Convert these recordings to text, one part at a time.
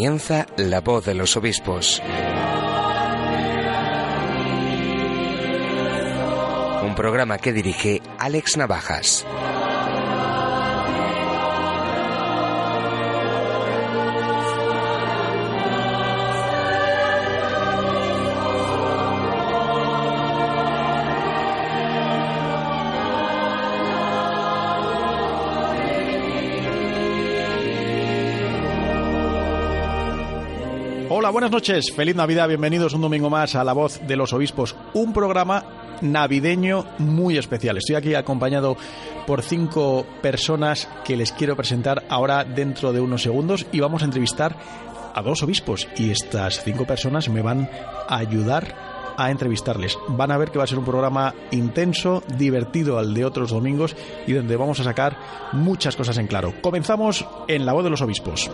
Comienza La Voz de los Obispos. Un programa que dirige Alex Navajas. Buenas noches, feliz Navidad, bienvenidos un domingo más a La Voz de los Obispos, un programa navideño muy especial. Estoy aquí acompañado por cinco personas que les quiero presentar ahora dentro de unos segundos y vamos a entrevistar a dos obispos y estas cinco personas me van a ayudar a entrevistarles. Van a ver que va a ser un programa intenso, divertido al de otros domingos y donde vamos a sacar muchas cosas en claro. Comenzamos en La Voz de los Obispos.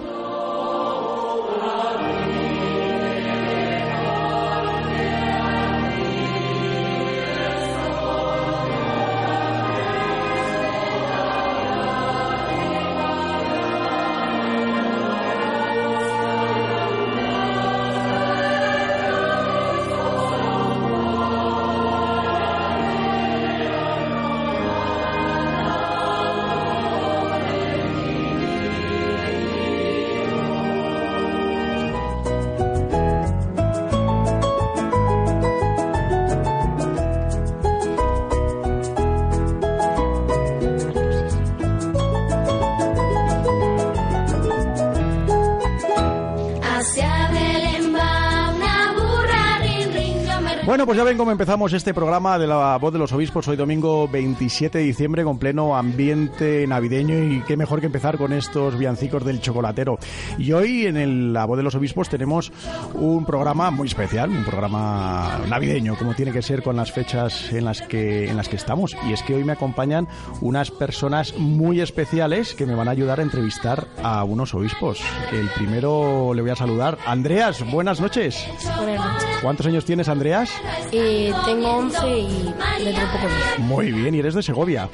Bueno, pues ya ven cómo empezamos este programa de la voz de los obispos hoy domingo 27 de diciembre con pleno ambiente navideño y qué mejor que empezar con estos villancicos del chocolatero. Y hoy en el, la voz de los obispos tenemos un programa muy especial, un programa navideño como tiene que ser con las fechas en las que en las que estamos y es que hoy me acompañan unas personas muy especiales que me van a ayudar a entrevistar a unos obispos. El primero le voy a saludar, Andreas, buenas noches. Buenas noches. ¿Cuántos años tienes, Andreas? Eh, tengo 11 y dentro de poco más. Muy bien, y eres de Segovia.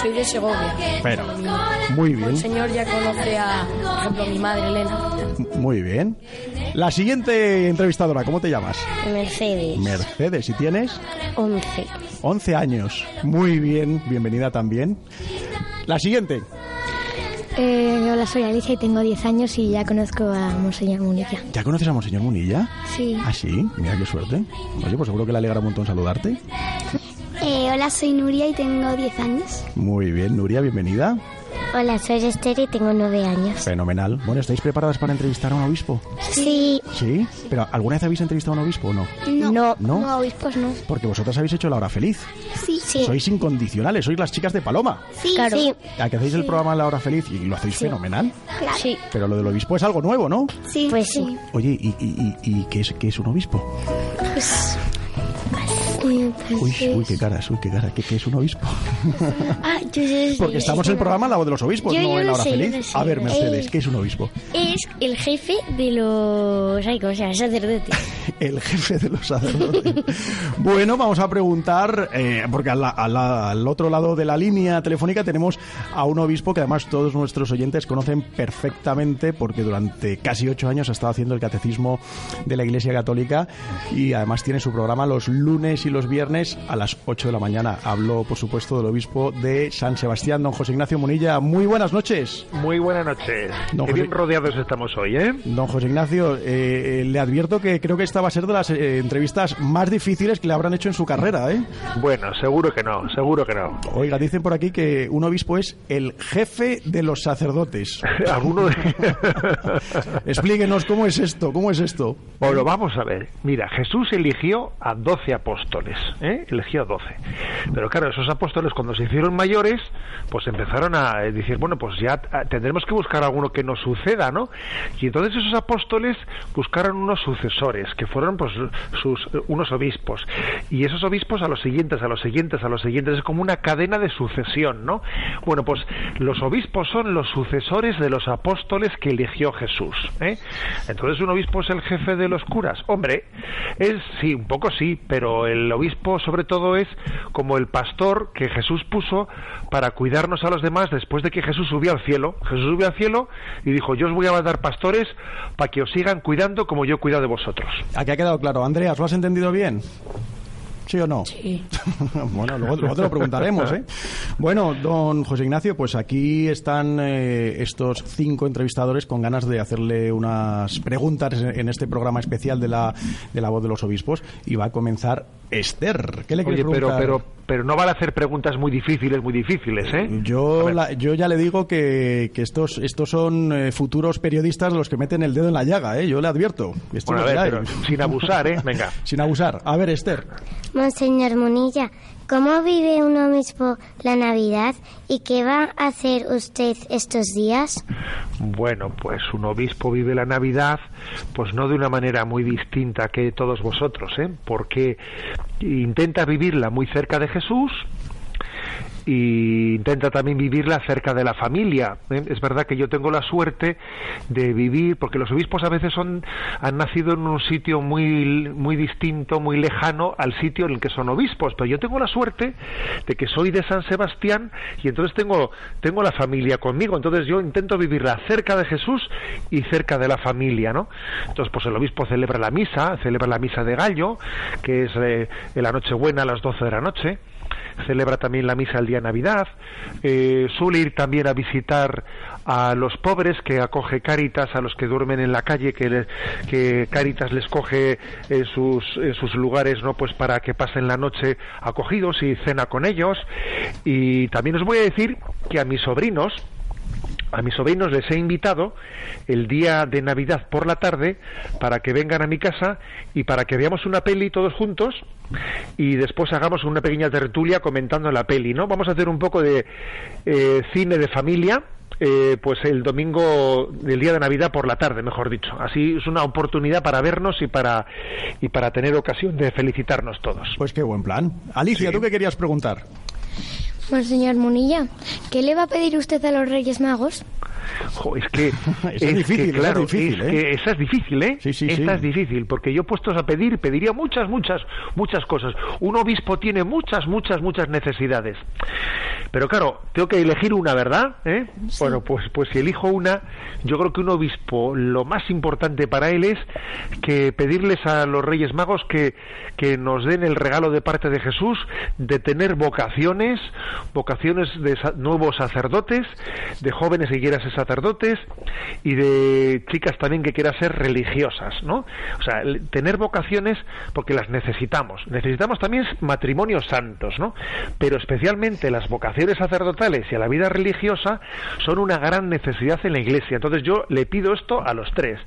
Soy de Segovia. Pero, muy bien. El señor ya conoce a, por ejemplo, a mi madre Elena. Muy bien. La siguiente entrevistadora, ¿cómo te llamas? Mercedes. Mercedes, ¿y tienes? 11. 11 años. Muy bien, bienvenida también. La siguiente. Eh, hola, soy Alicia y tengo 10 años y ya conozco a Monseñor Munilla. ¿Ya conoces a Monseñor Munilla? Sí. Ah, sí, mira qué suerte. Oye, pues seguro que le alegra un montón saludarte. Eh, hola, soy Nuria y tengo 10 años. Muy bien, Nuria, bienvenida. Hola, soy Esther y tengo 9 años. Fenomenal. Bueno, ¿estáis preparadas para entrevistar a un obispo? Sí. ¿Sí? ¿Pero alguna vez habéis entrevistado a un obispo o no? No. ¿No? obispos no. Porque vosotras habéis hecho la hora feliz. Sí. Sí. Sois incondicionales, sois las chicas de Paloma. Sí, Claro. sí. ¿A que hacéis el programa La Hora Feliz y lo hacéis fenomenal? Claro. Sí. Pero lo del obispo es algo nuevo, ¿no? Sí, Pues sí. Oye, ¿y, y, y, y qué, es, qué es un obispo? Pues Uy, uy, qué caras, uy, qué caras. ¿Qué, qué es un obispo? Ah, yo. Porque estamos en el programa La Voz de los Obispos, no en La Hora sé, Feliz. sé. A ver, Mercedes. ¿qué es un obispo? Es el jefe de los. Ay, ¿cómo se llama? Sacerdotes. El jefe de los sacerdotes. bueno, vamos a preguntar, eh, porque al, al- al otro lado de la línea telefónica tenemos a un obispo que además todos nuestros oyentes conocen perfectamente, porque durante casi ocho años ha estado haciendo el catecismo de la Iglesia Católica y además tiene su programa los lunes y los viernes a las 8 de la mañana. Hablo, por supuesto, del obispo de San Sebastián, don José Ignacio Munilla. Muy buenas noches. Muy buenas noches. Don Qué José- bien rodeados estamos hoy, ¿eh? Don José Ignacio, eh, eh, le advierto que creo que esta va a ser de las eh, entrevistas más difíciles que le habrán hecho en su carrera, ¿eh? Bueno, seguro que no, seguro que no. Oiga, dicen por aquí que un obispo es el jefe de los sacerdotes. Alguno de... Explíquenos cómo es esto, cómo es esto. Bueno, vamos a ver. Mira, Jesús eligió a doce apóstoles, ¿eh? Eligió a doce. Pero claro, esos apóstoles cuando se hicieron mayores, pues empezaron a eh, decir, bueno, pues ya tendremos que buscar alguno que nos suceda, ¿no? Y entonces esos apóstoles buscaron unos sucesores, que fueron pues sus eh, unos obispos. Y esos obispos a los siguientes, a los siguientes, a los siguientes, es como una cadena de sucesión, ¿no? Bueno, pues los obispos son los sucesores de los apóstoles que eligió Jesús, ¿eh? Entonces un obispo es el jefe de los curas. Hombre, es sí, un poco sí, pero el obispo sobre todo es como el pastor que Jesús puso para cuidarnos a los demás después de que Jesús subió al cielo. Jesús subió al cielo y dijo, yo os voy a dar pastores para que os sigan cuidando como yo he cuidado de vosotros. Aquí ha quedado claro. Andreas, ¿lo has entendido bien? ¿Sí o no? Sí. bueno, luego, luego te lo preguntaremos, ¿eh? Bueno, don José Ignacio, pues aquí están eh, estos cinco entrevistadores con ganas de hacerle unas preguntas en este programa especial de la, de la voz de los obispos y va a comenzar Esther. ¿Qué le Oye, quieres preguntar? pero, pero no vale hacer preguntas muy difíciles, muy difíciles, ¿eh? A Yo, la- yo ya le digo que, que estos, estos son eh, futuros periodistas los que meten el dedo en la llaga, ¿eh? Yo le advierto. Esto Bueno, a ver, pero sin abusar, ¿eh? Venga. Sin abusar. A ver, Esther. Monseñor Munilla, ¿cómo vive un obispo la Navidad y qué va a hacer usted estos días? Bueno, pues un obispo vive la Navidad, pues no de una manera muy distinta que todos vosotros, ¿eh? Porque intenta vivirla muy cerca de Jesús y intenta también vivirla cerca de la familia. ¿eh? Es verdad que yo tengo la suerte de vivir, porque los obispos a veces son han nacido en un sitio muy muy distinto, muy lejano al sitio en el que son obispos, pero yo tengo la suerte de que soy de San Sebastián y entonces tengo tengo la familia conmigo, entonces yo intento vivirla cerca de Jesús y cerca de la familia, ¿no? Entonces pues el obispo celebra la misa, celebra la misa de gallo, que es eh, en la Nochebuena a las 12 de la noche celebra también la misa el día de Navidad, eh, suele ir también a visitar a los pobres que acoge Cáritas, a los que duermen en la calle, que, le- Cáritas les coge sus, en sus lugares no pues para que pasen la noche acogidos y cena con ellos. Y también os voy a decir que a mis sobrinos, a mis sobrinos les he invitado el día de Navidad por la tarde para que vengan a mi casa y para que veamos una peli todos juntos y después hagamos una pequeña tertulia comentando la peli, ¿no? Vamos a hacer un poco de eh, cine de familia. eh, pues el domingo del día de Navidad por la tarde, mejor dicho. Así es una oportunidad para vernos y para y para tener ocasión de felicitarnos todos. Pues qué buen plan. Alicia, Sí. ¿tú qué querías preguntar? Monseñor Munilla, ¿qué le va a pedir usted a los Reyes Magos? Jo, es que Esa es que, difícil, esa es claro, difícil, es ¿eh? que esa es difícil, ¿eh? Sí, sí, Esta sí. es difícil, porque yo puestos a pedir, pediría muchas, muchas, muchas cosas. Un obispo tiene muchas, muchas, muchas necesidades. Pero claro, tengo que elegir una, ¿verdad? ¿Eh? Bueno, pues, pues si elijo una, yo creo que un obispo, lo más importante para él es que pedirles a los Reyes Magos que, que nos den el regalo de parte de Jesús de tener vocaciones, vocaciones de nuevos sacerdotes, de jóvenes que quieran ser sacerdotes y de chicas también que quieran ser religiosas, ¿no? O sea, tener vocaciones porque las necesitamos. Necesitamos también matrimonios santos, ¿no? Pero especialmente las vocaciones sacerdotales y a la vida religiosa son una gran necesidad en la Iglesia. Entonces yo le pido esto a los tres,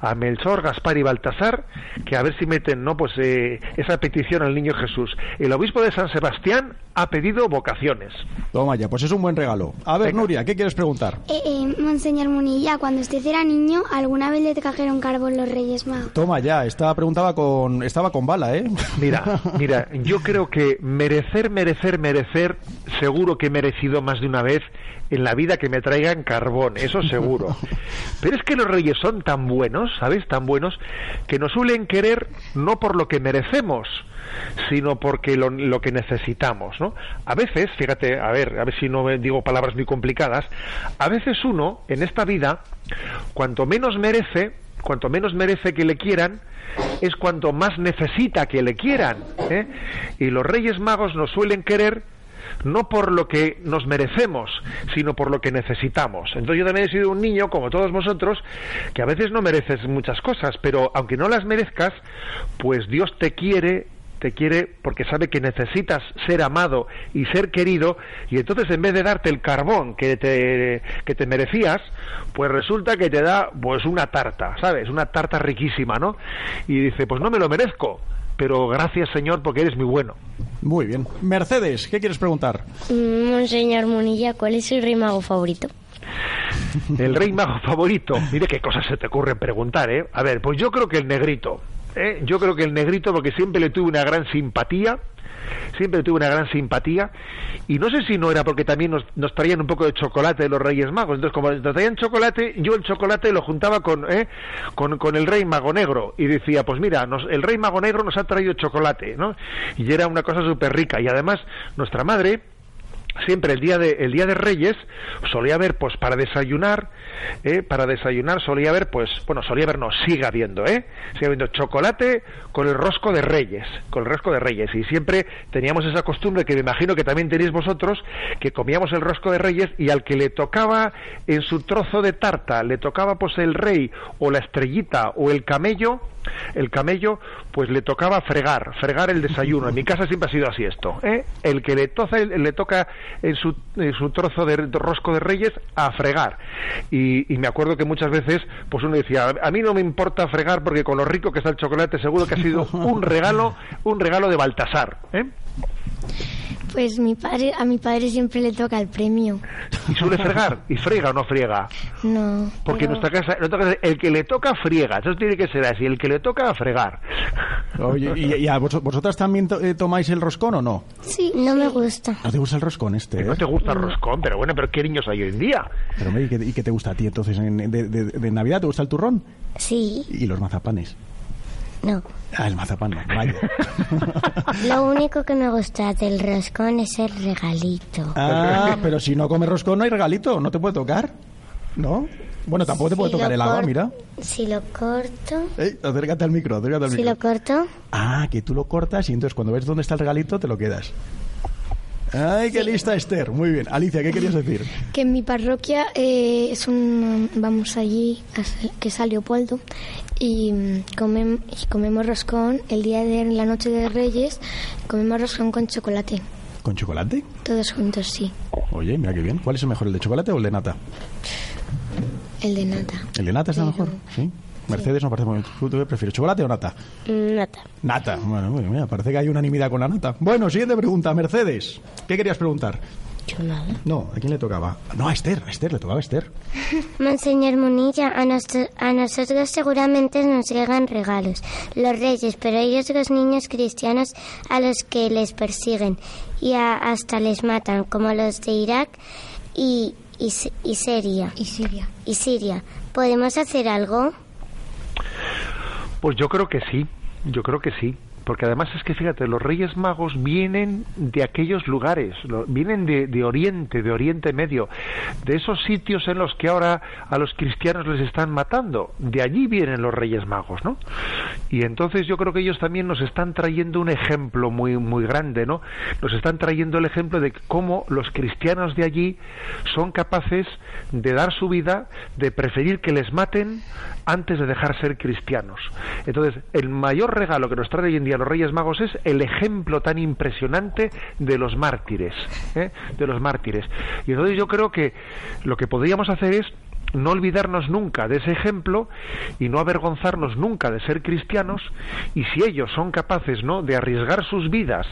a Melchor, Gaspar y Baltasar, que a ver si meten, ¿no? Pues eh, esa petición al niño Jesús. El obispo de San Sebastián ha pedido Toma ya, pues es un buen regalo. A ver, Venga. Nuria, ¿qué quieres preguntar? Eh, eh, Monseñor Munilla, cuando usted era niño, ¿alguna vez le trajeron carbón los Reyes Magos? Toma ya, esta preguntaba con, estaba con bala, ¿eh? Mira, mira, yo creo que merecer, merecer, merecer, seguro que he merecido más de una vez en la vida que me traigan carbón, eso seguro. Pero es que los reyes son tan buenos, ¿sabes? Tan buenos, que nos suelen querer no por lo que merecemos, sino porque lo, que necesitamos, ¿no? A veces, fíjate, a ver, a ver si no me digo palabras muy complicadas, a veces uno, en esta vida, cuanto menos merece, cuanto menos merece que le quieran, es cuanto más necesita que le quieran. ¿eh? Y los Reyes Magos nos suelen querer no por lo que nos merecemos, sino por lo que necesitamos. Entonces yo también he sido un niño, como todos vosotros, que a veces no mereces muchas cosas, pero aunque no las merezcas, pues Dios te quiere te quiere porque sabe que necesitas ser amado y ser querido y entonces en vez de darte el carbón que te, que te merecías, pues resulta que te da pues una tarta, ¿sabes? Una tarta riquísima, ¿no? Y dice, pues no me lo merezco, pero gracias Señor porque eres muy bueno. Muy bien. Mercedes, ¿qué quieres preguntar? Mm, Monseñor Munilla, ¿cuál es su rey mago favorito? El rey mago favorito. Mire qué cosas se te ocurren preguntar, ¿eh? A ver, pues yo creo que el negrito. ¿Eh? Yo creo que el negrito, porque siempre le tuve una gran simpatía, siempre tuve una gran simpatía, y no sé si no era porque también nos, nos traían un poco de chocolate de los Reyes Magos. Entonces, como nos traían chocolate, yo el chocolate lo juntaba con, ¿eh? con, con el Rey Mago Negro, y decía, pues mira, nos- el Rey Mago Negro nos ha traído chocolate, ¿no? Y era una cosa súper rica, y además nuestra madre siempre el día de el día de Reyes solía haber pues para desayunar eh, para desayunar solía haber pues bueno solía haber no sigue habiendo eh sigue habiendo chocolate con el rosco de Reyes con el rosco de Reyes y siempre teníamos esa costumbre que me imagino que también tenéis vosotros que comíamos el rosco de Reyes y al que le tocaba en su trozo de tarta le tocaba pues el rey o la estrellita o el camello el camello pues le tocaba fregar, fregar el desayuno. En mi casa siempre ha sido así esto. ¿eh? El que le, toza, le toca en su, en su trozo de rosco de reyes a fregar. Y, y me acuerdo que muchas veces pues uno decía, a mí no me importa fregar porque con lo rico que está el chocolate seguro que ha sido un regalo, un regalo de Baltasar. ¿eh? Pues mi padre, a mi padre siempre le toca el premio. Y suele fregar, y frega o no friega. No. Porque en pero- nuestra casa, en nuestra casa, el que le toca friega, eso tiene que ser así, el que le toca a fregar. Oye, ¿y, y a vos- vosotras también to- eh, tomáis el roscón o no? Sí, No me gusta. ¿No te gusta el roscón este? Que no eh? te gusta el roscón, pero bueno, pero ¿qué niños hay hoy en día? Pero, ¿y, qué, y qué te gusta a ti entonces? en- de, de- de Navidad te gusta el turrón? Sí, Y los mazapanes. No. Ah, el mazapán no, vaya. Lo único que me gusta del roscón es el regalito. ah, pero si no comes roscón no hay regalito, no te puede tocar. ¿No? Bueno, tampoco te puede Si tocar el agua, mira. Si lo corto, Ey, acércate al micro, acércate al si micro. lo corto, Ah, que tú lo cortas y entonces cuando ves dónde está el regalito te lo quedas. Ay, qué lista Esther. Muy bien. Alicia, ¿qué querías decir? Que en mi parroquia eh, es un vamos allí a que es San Leopoldo y, mm, comem- y comemos roscón el día de la noche de Reyes comemos roscón con chocolate ¿Con chocolate? todos juntos sí Oye, mira qué bien. ¿Cuál es el mejor, el de chocolate o el de nata? el de nata ¿El de nata es el mejor? Sí. Mercedes no parece muy... ¿Tú prefieres, chocolate o nata? Nata. Nata. Bueno, bueno, mira, parece que hay unanimidad con la nata. Bueno, siguiente pregunta. Mercedes, ¿qué querías preguntar? Yo nada. No, ¿a quién le tocaba? No, a Esther, a Esther, le tocaba a Esther. Monseñor Munilla, a, nuestro- a nosotros seguramente nos llegan regalos, los reyes, pero ellos los niños cristianos a los que les persiguen y a- hasta les matan, como los de Irak y, y, y Siria. y Siria Y Siria. ¿Podemos hacer algo? Pues yo creo que sí, yo creo que sí. Porque además es que fíjate, los Reyes Magos vienen de aquellos lugares, vienen de, de Oriente, de Oriente Medio, de esos sitios en los que ahora a los cristianos les están matando. De allí vienen los Reyes Magos, ¿no? Y entonces yo creo que ellos también nos están trayendo un ejemplo muy, muy grande, ¿no? Nos están trayendo el ejemplo de cómo los cristianos de allí son capaces de dar su vida, de preferir que les maten antes de dejar ser cristianos. Entonces, el mayor regalo que nos trae hoy en día los Reyes Magos es el ejemplo tan impresionante de los mártires, ¿eh? de los mártires. Y entonces yo creo que lo que podríamos hacer es no olvidarnos nunca de ese ejemplo y no avergonzarnos nunca de ser cristianos y si ellos son capaces no de arriesgar sus vidas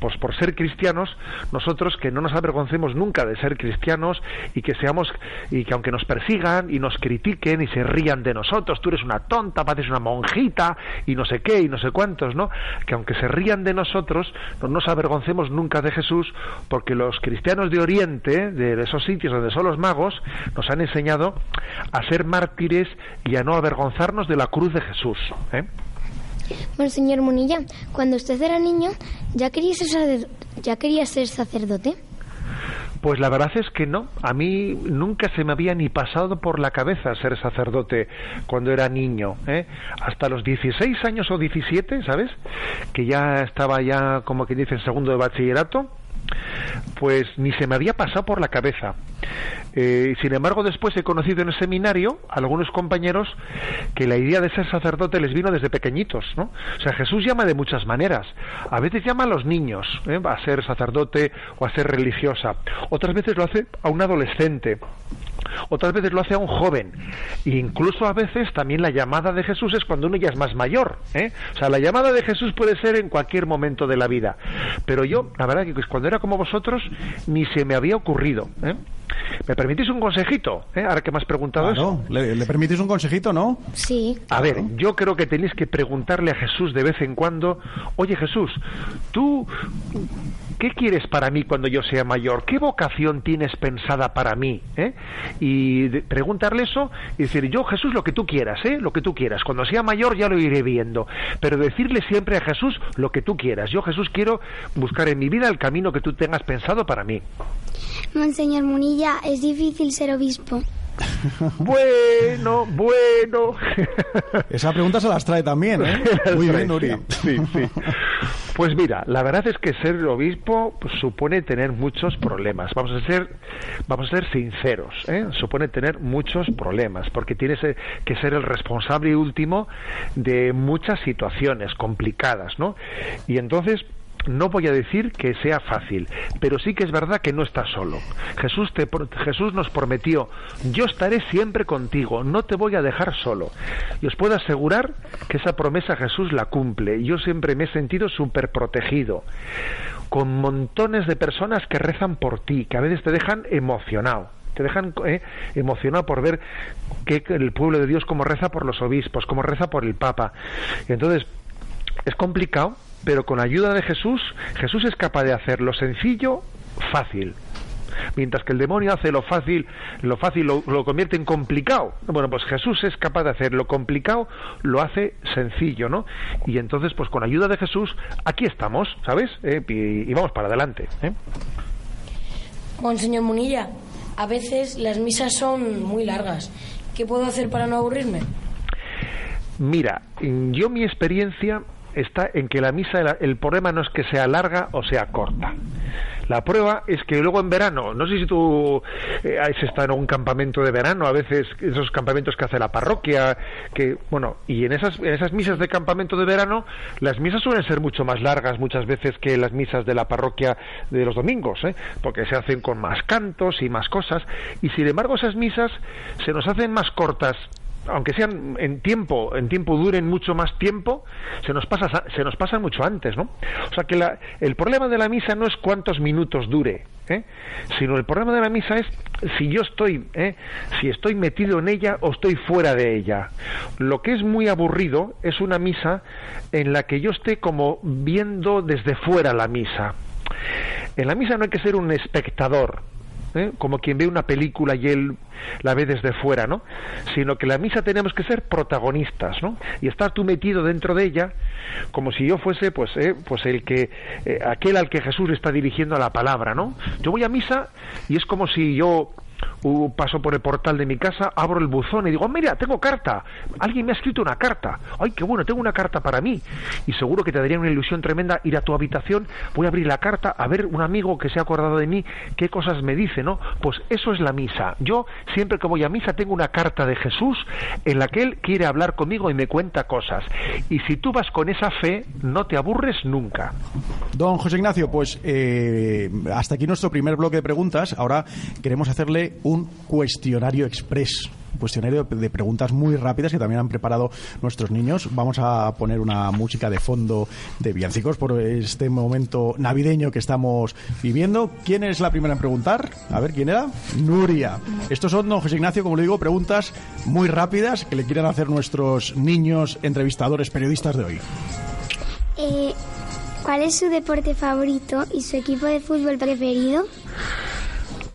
pues por ser cristianos nosotros que no nos avergoncemos nunca de ser cristianos y que seamos y que aunque nos persigan y nos critiquen y se rían de nosotros tú eres una tonta pareces una monjita y no sé qué y no sé cuántos no que aunque se rían de nosotros no nos avergoncemos nunca de Jesús porque los cristianos de Oriente de esos sitios donde son los magos nos han enseñado a ser mártires y a no avergonzarnos de la cruz de Jesús ¿eh? bueno señor Munilla cuando usted era niño ya quería ser ya quería ser sacerdote Pues la verdad es que no. A mí nunca se me había ni pasado por la cabeza ser sacerdote cuando era niño. ¿eh? Hasta los 16 años o 17, ¿sabes? Que ya estaba ya, como que dice, en segundo de bachillerato pues ni se me había pasado por la cabeza. Eh, sin embargo, después he conocido en el seminario a algunos compañeros que la idea de ser sacerdote les vino desde pequeñitos, ¿no? O sea, Jesús llama de muchas maneras. A veces llama a los niños ¿eh? a ser sacerdote o a ser religiosa. Otras veces lo hace a un adolescente otras veces lo hace a un joven. E incluso a veces también la llamada de Jesús es cuando uno ya es más mayor. ¿eh? O sea, la llamada de Jesús puede ser en cualquier momento de la vida. Pero yo, la verdad que cuando era como vosotros, ni se me había ocurrido. ¿eh? ¿Me permitís un consejito? ¿Eh? Ahora que me has preguntado eso. ¿Le, ¿Le permitís un consejito, no? Sí. A ver, yo creo que tenéis que preguntarle a Jesús de vez en cuando, oye Jesús, tú ¿qué quieres para mí cuando yo sea mayor? ¿Qué vocación tienes pensada para mí? ¿Eh? Y preguntarle eso y decir, yo Jesús lo que tú quieras, ¿eh? lo que tú quieras. Cuando sea mayor ya lo iré viendo. Pero decirle siempre a Jesús lo que tú quieras. Yo Jesús quiero buscar en mi vida el camino que tú tengas pensado para mí. Monseñor Munilla, es difícil ser obispo. Bueno, bueno. Esa pregunta se las trae también, ¿eh? Muy bien. Sí, sí, Pues mira, la verdad es que ser obispo supone tener muchos problemas. Vamos a ser, vamos a ser sinceros, ¿eh? supone tener muchos problemas, porque tienes eh, que ser el responsable último de muchas situaciones complicadas, ¿no? Y entonces no voy a decir que sea fácil, pero sí que es verdad que no estás solo. Jesús, te, Jesús nos prometió, yo estaré siempre contigo, no te voy a dejar solo. Y os puedo asegurar que esa promesa Jesús la cumple. Yo siempre me he sentido súper protegido, con montones de personas que rezan por ti, que a veces te dejan emocionado te dejan eh, emocionado por ver que el pueblo de Dios cómo reza por los obispos, cómo reza por el Papa. Entonces, es complicado, pero con ayuda de Jesús, Jesús es capaz de hacer lo sencillo fácil. Mientras que el demonio hace lo fácil, lo fácil lo, convierte en complicado. Bueno, pues Jesús es capaz de hacer lo complicado, lo hace sencillo, ¿no? Y entonces, pues con ayuda de Jesús, aquí estamos, ¿sabes? Eh, y, vamos para adelante. ¿eh? Monseñor Munilla, a veces las misas son muy largas. ¿Qué puedo hacer para no aburrirme? Mira, yo mi experiencia está en que la misa, el problema no es que sea larga o sea corta. La prueba es que luego en verano, no sé si tú eh, has estado en un campamento de verano, a veces esos campamentos que hace la parroquia, que bueno, y en esas, en esas misas de campamento de verano, las misas suelen ser mucho más largas muchas veces que las misas de la parroquia de los domingos, ¿eh? porque se hacen con más cantos y más cosas, y sin embargo esas misas se nos hacen más cortas aunque sean en tiempo, en tiempo duren mucho más tiempo, se nos pasa, se nos pasa mucho antes, ¿no? O sea que la, el problema de la misa no es cuántos minutos dure, ¿eh? sino el problema de la misa es si yo estoy, ¿eh? si estoy metido en ella o estoy fuera de ella. Lo que es muy aburrido es una misa en la que yo esté como viendo desde fuera la misa. En la misa no hay que ser un espectador, ¿eh? como quien ve una película y él la ve desde fuera, ¿no? Sino que la misa tenemos que ser protagonistas, ¿no? Y estar tú metido dentro de ella, como si yo fuese, pues, ¿eh? pues el que, eh, aquel al que Jesús está dirigiendo la palabra, ¿no? Yo voy a misa y es como si yo paso por el portal de mi casa, abro el buzón y digo, mira, tengo carta, alguien me ha escrito una carta, ay, qué bueno, tengo una carta para mí. Y seguro que te daría una ilusión tremenda ir a tu habitación, voy a abrir la carta, a ver un amigo que se ha acordado de mí, qué cosas me dice, ¿no? Pues eso es la misa. Yo, siempre que voy a misa, tengo una carta de Jesús en la que Él quiere hablar conmigo y me cuenta cosas. Y si tú vas con esa fe, no te aburres nunca. Don José Ignacio, pues eh, hasta aquí nuestro primer bloque de preguntas. Ahora queremos hacerle un cuestionario express cuestionario de preguntas muy rápidas que también han preparado nuestros niños. Vamos a poner una música de fondo de villancicos por este momento navideño que estamos viviendo. ¿Quién es la primera en preguntar? A ver, ¿quién era? Nuria. Estos son, don José Ignacio, como le digo, preguntas muy rápidas que le quieran hacer nuestros niños entrevistadores periodistas de hoy. Eh, ¿Cuál es su deporte favorito y su equipo de fútbol preferido?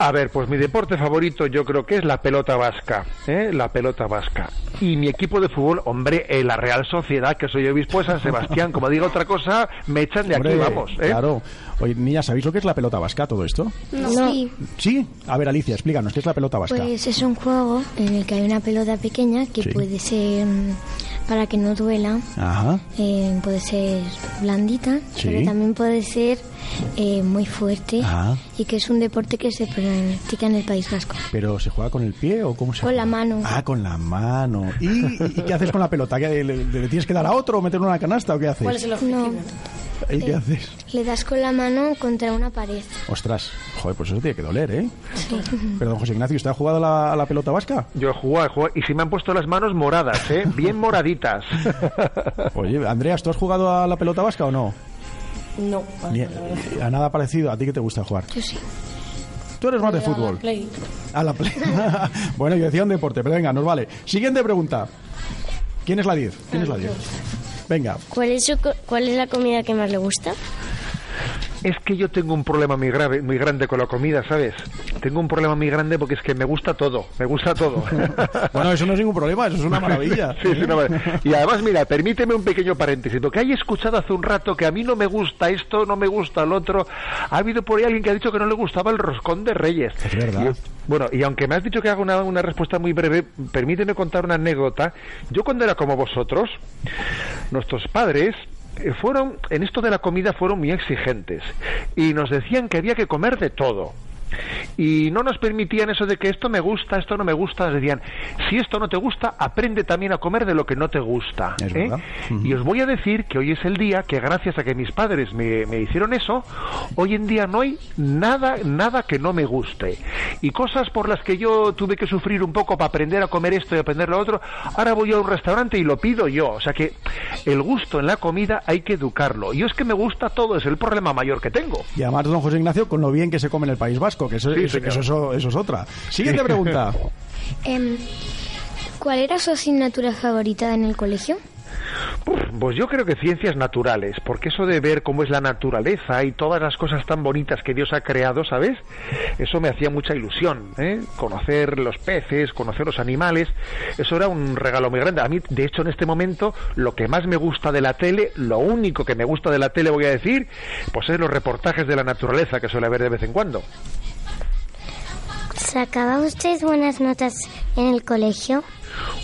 A ver, pues mi deporte favorito yo creo que es la pelota vasca, ¿eh? la pelota vasca. Y mi equipo de fútbol, hombre, eh, la Real Sociedad, que soy obispo de San Sebastián, como diga otra cosa, me echan de Hombre, aquí, vamos. ¿eh? Claro. Oye, niña, ¿sabéis lo que es la pelota vasca, todo esto? No. Sí. Sí. A ver, Alicia, explícanos, ¿qué es la pelota vasca? Pues es un juego en el que hay una pelota pequeña que Sí. puede ser mm, para que no duela, Ajá. eh, puede ser blandita, Sí. pero también puede ser eh, muy fuerte Ah. Y que es un deporte que se practica en el País Vasco. ¿Pero se juega con el pie o cómo se Con juega? la mano. Ah, con la mano. ¿Y, y- qué haces con la pelota? ¿Qué, le, le tienes que dar a otro o meterlo en una canasta o qué haces? ¿Cuál es el objetivo? No, ¿Y qué Eh. haces? le das con la mano contra una pared. Ostras, joder, pues eso tiene que doler, ¿eh? Perdón, José Ignacio, ¿usted ha jugado a la, a la pelota vasca? Yo he jugado, he jugado, y si me han puesto las manos moradas, ¿eh? Bien moraditas. Oye, Andreas, ¿tú has jugado a la pelota vasca o no? No. Ni- a nada parecido. ¿A ti qué te gusta jugar? Yo sí. Tú eres más de A la fútbol. Play. A la play. bueno, yo decía un deporte, pero venga, nos vale. Siguiente pregunta. ¿Quién es la 10? ¿Quién es la 10? Venga, ¿Cuál es, su co- ¿Cuál es la comida que más le gusta? Es que yo tengo un problema muy grave, muy grande con la comida, ¿sabes? Tengo un problema muy grande porque es que me gusta todo, me gusta todo. bueno, eso no es ningún problema, eso es una maravilla. Sí, sí, una maravilla. Y además, mira, permíteme un pequeño paréntesis, porque hay escuchado hace un rato que a mí no me gusta esto, no me gusta el otro. Ha habido por ahí alguien que ha dicho que no le gustaba el roscón de Reyes. Es verdad. Y- bueno, y aunque me has dicho que haga una, una respuesta muy breve, permíteme contar una anécdota. Yo cuando era como vosotros, nuestros padres eh, fueron, en esto de la comida fueron muy exigentes y nos decían que había que comer de todo. Y no nos permitían eso de que esto me gusta, esto no me gusta. Nos decían, si esto no te gusta, aprende también a comer de lo que no te gusta. ¿eh? Y os voy a decir que hoy es el día que gracias a que mis padres me, me hicieron eso, hoy en día no hay nada, nada que no me guste. Y cosas por las que yo tuve que sufrir un poco para aprender a comer esto y aprender lo otro, ahora voy a un restaurante y lo pido yo. O sea que el gusto en la comida hay que educarlo. Y es que me gusta todo, es el problema mayor que tengo. Y además, don José Ignacio, con lo bien que se come en el País Vasco, que eso, Sí, eso, eso- eso- eso es otra. Siguiente pregunta. Em, ¿Cuál era su asignatura favorita en el colegio? Pues yo creo que ciencias naturales, porque eso de ver cómo es la naturaleza y todas las cosas tan bonitas que Dios ha creado, ¿sabes? Eso me hacía mucha ilusión, ¿eh? Conocer los peces, conocer los animales, eso era un regalo muy grande. A mí, de hecho, en este momento, lo que más me gusta de la tele, lo único que me gusta de la tele, voy a decir, pues es los reportajes de la naturaleza que suele haber de vez en cuando. ¿Sacaba usted buenas notas en el colegio?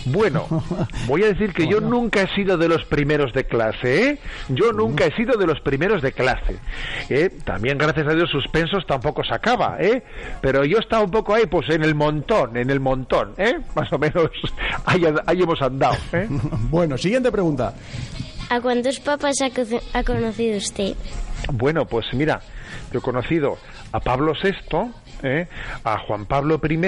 Bueno, voy a decir que yo nunca he sido de los primeros de clase, ¿eh? Yo nunca he sido de los primeros de clase. ¿eh? También, gracias a Dios, suspensos tampoco sacaba, ¿eh? Pero yo estaba un poco ahí, pues en el montón, en el montón, ¿eh? Más o menos, ahí, ahí hemos andado, ¿eh? Bueno, siguiente pregunta. ¿A cuántos papas ha, co- ha conocido usted? Bueno, pues mira, yo he conocido a Pablo VI, ¿eh? a Juan Pablo I,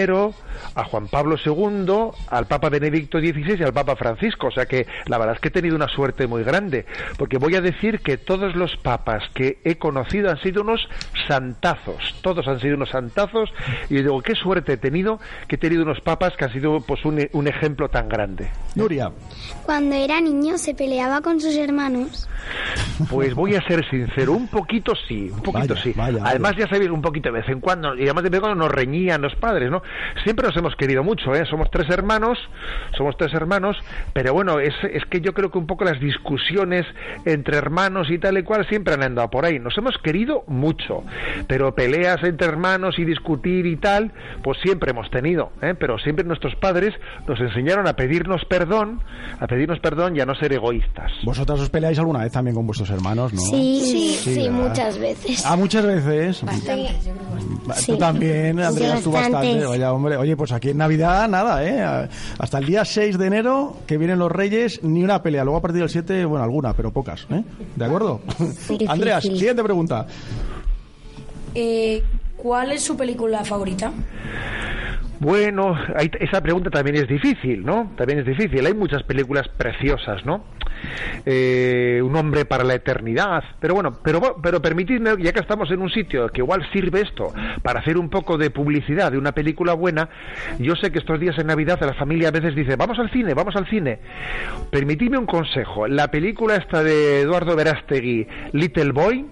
a Juan Pablo II, al Papa Benedicto XVI y al Papa Francisco. O sea que la verdad es que he tenido una suerte muy grande, porque voy a decir que todos los papas que he conocido han sido unos santazos, todos han sido unos santazos, y yo digo, qué suerte he tenido que he tenido unos papas que han sido pues un, un ejemplo tan grande. Nuria. Cuando era niño se peleaba con sus hermanos. Pues voy a ser sincero, un poquito sí, un poquito Vaya, sí. vaya, vaya. además, ya sabéis, un poquito de vez en cuando, y además de vez en cuando nos reñían los padres, ¿no? Siempre nos hemos querido mucho, ¿eh? Somos tres hermanos, somos tres hermanos, pero bueno, es, es que yo creo que un poco las discusiones entre hermanos y tal y cual siempre han andado por ahí. Nos hemos querido mucho, pero peleas entre hermanos y discutir y tal, pues siempre hemos tenido, ¿eh? Pero siempre nuestros padres nos enseñaron a pedirnos perdón, a pedirnos perdón y a no ser egoístas. ¿Vosotras os peleáis alguna vez también con vuestros hermanos, no? Sí, sí, Sí, muchas veces. Ah, muchas veces. Tú también, Andrea, tú bastante. Vaya, hombre. Oye, pues aquí en Navidad, nada, ¿eh? Hasta el día 6 de enero, que vienen los Reyes, ni una pelea. Luego a partir del 7, bueno, alguna, pero pocas, ¿eh? ¿De acuerdo? Andreas, siguiente pregunta. Eh, ¿Cuál es su película favorita? Bueno, esa pregunta también es difícil, ¿no? También es difícil. Hay muchas películas preciosas, ¿no? Eh, un hombre para la eternidad. Pero bueno, pero, pero permitidme, ya que estamos en un sitio que igual sirve esto para hacer un poco de publicidad de una película buena, yo sé que estos días en Navidad la familia a veces dice, vamos al cine, vamos al cine. Permitidme un consejo. La película esta de Eduardo Verástegui, Little Boy,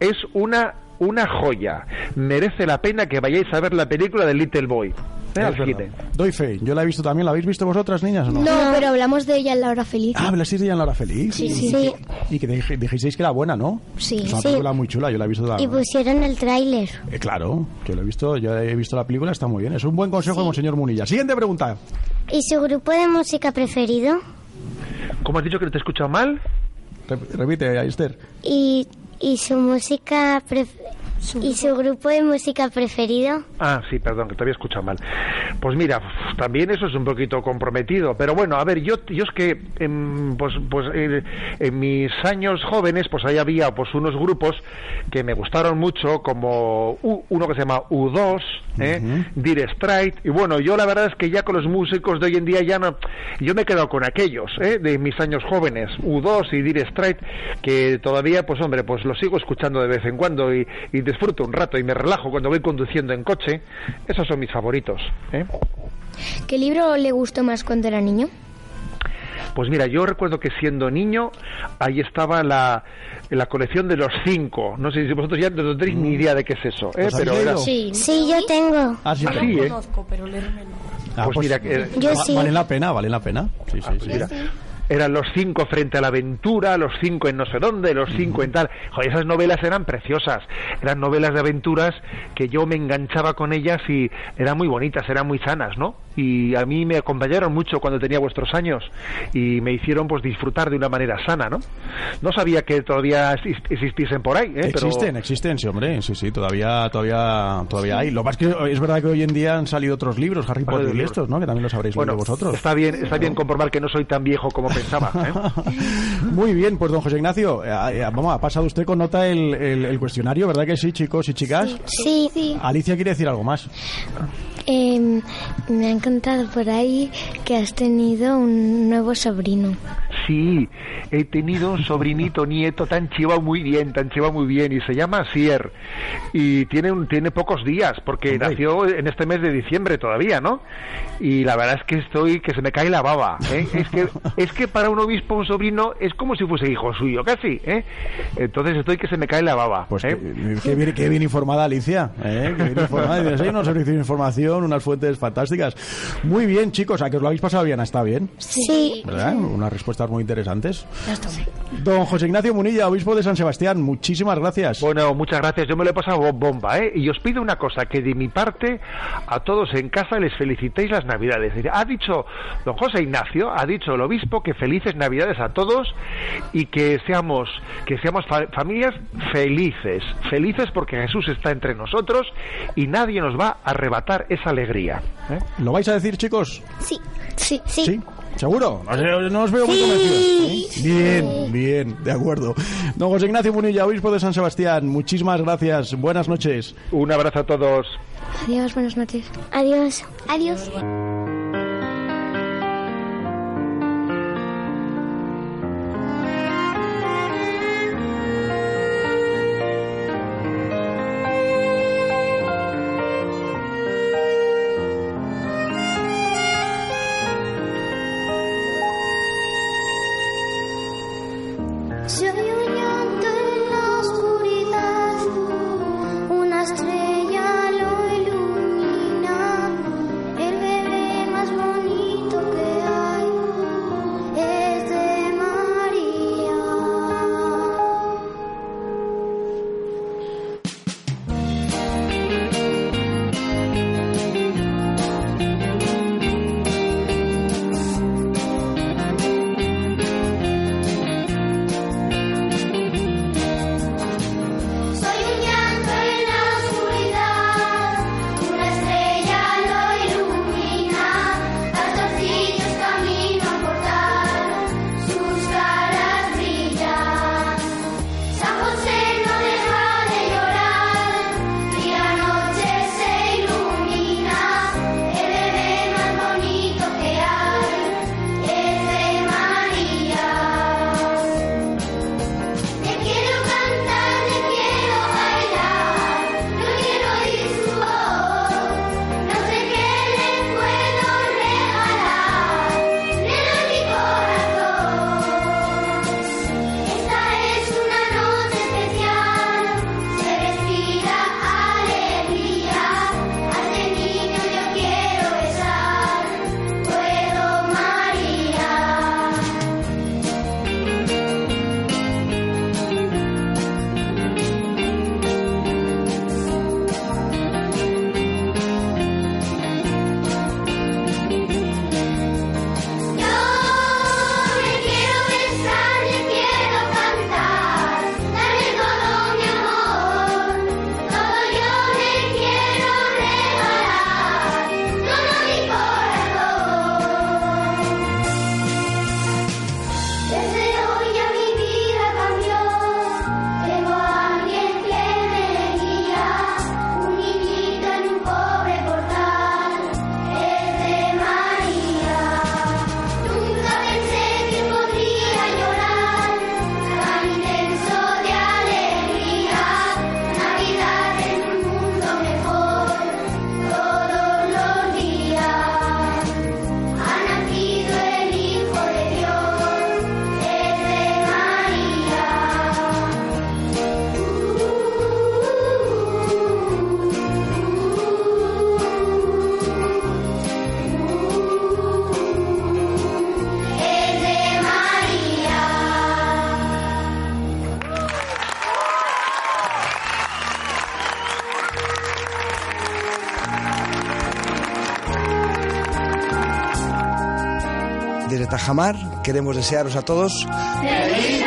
es una una joya. Merece la pena que vayáis a ver la película de Little Boy. ¿Eh? Al. Doy fe, yo la he visto también. ¿La habéis visto vosotras, niñas, o no? No, pero hablamos de ella en la hora feliz. Ah, ¿hablasteis de ella en la hora feliz? Sí, Y- sí. Sí. Y que dij- dijisteis que era buena, ¿no? Sí. Es una Sí. película muy chula, yo la he visto. Y pusieron el tráiler. Eh, claro, yo lo he visto, yo he visto la película, está muy bien. Es un buen consejo de Monseñor Munilla. Siguiente pregunta. ¿Y su grupo de música preferido? ¿Cómo has dicho que no te he escuchado mal? Rep- repite, Esther. ¿Y, y su música ¿Y su grupo de música preferido? Ah, sí, perdón, que te había escuchado mal. Pues mira, también eso es un poquito comprometido, pero bueno, a ver, yo, yo es que en, pues, pues, en mis años jóvenes, pues ahí había pues unos grupos que me gustaron mucho, como U- uno que se llama U2, ¿eh? Dire Straits, y bueno, yo la verdad es que ya con los músicos de hoy en día ya no, yo me he quedado con aquellos, ¿eh? de mis años jóvenes, U2 y Dire Straits, que todavía, pues hombre, pues los sigo escuchando de vez en cuando y, y disfruto un rato y me relajo cuando voy conduciendo en coche. Esos son mis favoritos. ¿eh? ¿Qué libro le gustó más cuando era niño? Pues mira, yo recuerdo que siendo niño, ahí estaba la, la colección de los cinco. No sé si vosotros ya no tenéis ni idea de qué es eso. ¿eh? ¿Los habéis Pero era-? Sí. Sí, yo tengo. Ah, sí, Ah, ¿eh? conozco, pero leerme no. Ah, Pues mira, que- Yo sí. Vale la pena, vale la pena. Sí, sí, sí. Mira, eran los cinco frente a la aventura, los cinco en no sé dónde, los cinco en tal. Joder, esas novelas eran preciosas. Eran novelas de aventuras que yo me enganchaba con ellas y eran muy bonitas, eran muy sanas, ¿no? Y a mí me acompañaron mucho cuando tenía vuestros años y me hicieron pues disfrutar de una manera sana, ¿no? No sabía que todavía exist- existiesen por ahí, ¿eh? Pero- Existen, existen, sí, hombre, sí, sí, todavía, todavía, todavía hay. Lo más que es verdad que hoy en día han salido otros libros, Harry Potter y estos, ¿no? Que también los habréis Bueno, leído vosotros. está bien, está bien comprobar que no soy tan viejo como pensaba. ¿eh? Muy bien, pues don José Ignacio, eh, eh, vamos, ha pasado usted con nota el, el- el cuestionario, ¿verdad que sí, chicos y chicas? Sí. Alicia quiere decir algo más. Em, me ha encantado por ahí que has tenido un nuevo sobrino. Sí, he tenido un sobrinito nieto tan chiva muy bien, tan chiva muy bien, y se llama Sier. Y tiene, un, tiene pocos días, porque Hombre. nació en este mes de diciembre todavía, ¿no? Y la verdad es que estoy, que se me cae la baba. ¿eh? Es, que, es que para un obispo, un sobrino, es como si fuese hijo suyo, casi, ¿eh? Entonces estoy que se me cae la baba. Pues ¿eh? qué, qué bien, qué bien informada Alicia, ¿eh? Qué bien informada. Tienes ahí unos servicios de información, unas fuentes fantásticas. Muy bien, chicos, a que os lo habéis pasado bien, está bien, Sí. ¿verdad? Unas respuestas muy interesantes. Don José Ignacio Munilla, obispo de San Sebastián, muchísimas gracias. Bueno, muchas gracias. Yo me lo he pasado bomba, ¿eh? Y os pido una cosa, que de mi parte a todos en casa les felicitéis las Navidades. Ha dicho don José Ignacio, ha dicho el obispo que felices Navidades a todos y que seamos que seamos fa- familias felices, felices porque Jesús está entre nosotros y nadie nos va a arrebatar esa alegría. ¿eh? ¿Lo vais a decir, chicos? Sí. Sí. Sí. ¿Sí? ¿Seguro? No, os veo muy convencidos. ¿Sí? Bien, bien, de acuerdo. Don José Ignacio Munilla, obispo de San Sebastián, muchísimas gracias. Buenas noches. Un abrazo a todos. Adiós, buenas noches. Adiós. Adiós. Queremos desearos a todos ¡Feliz!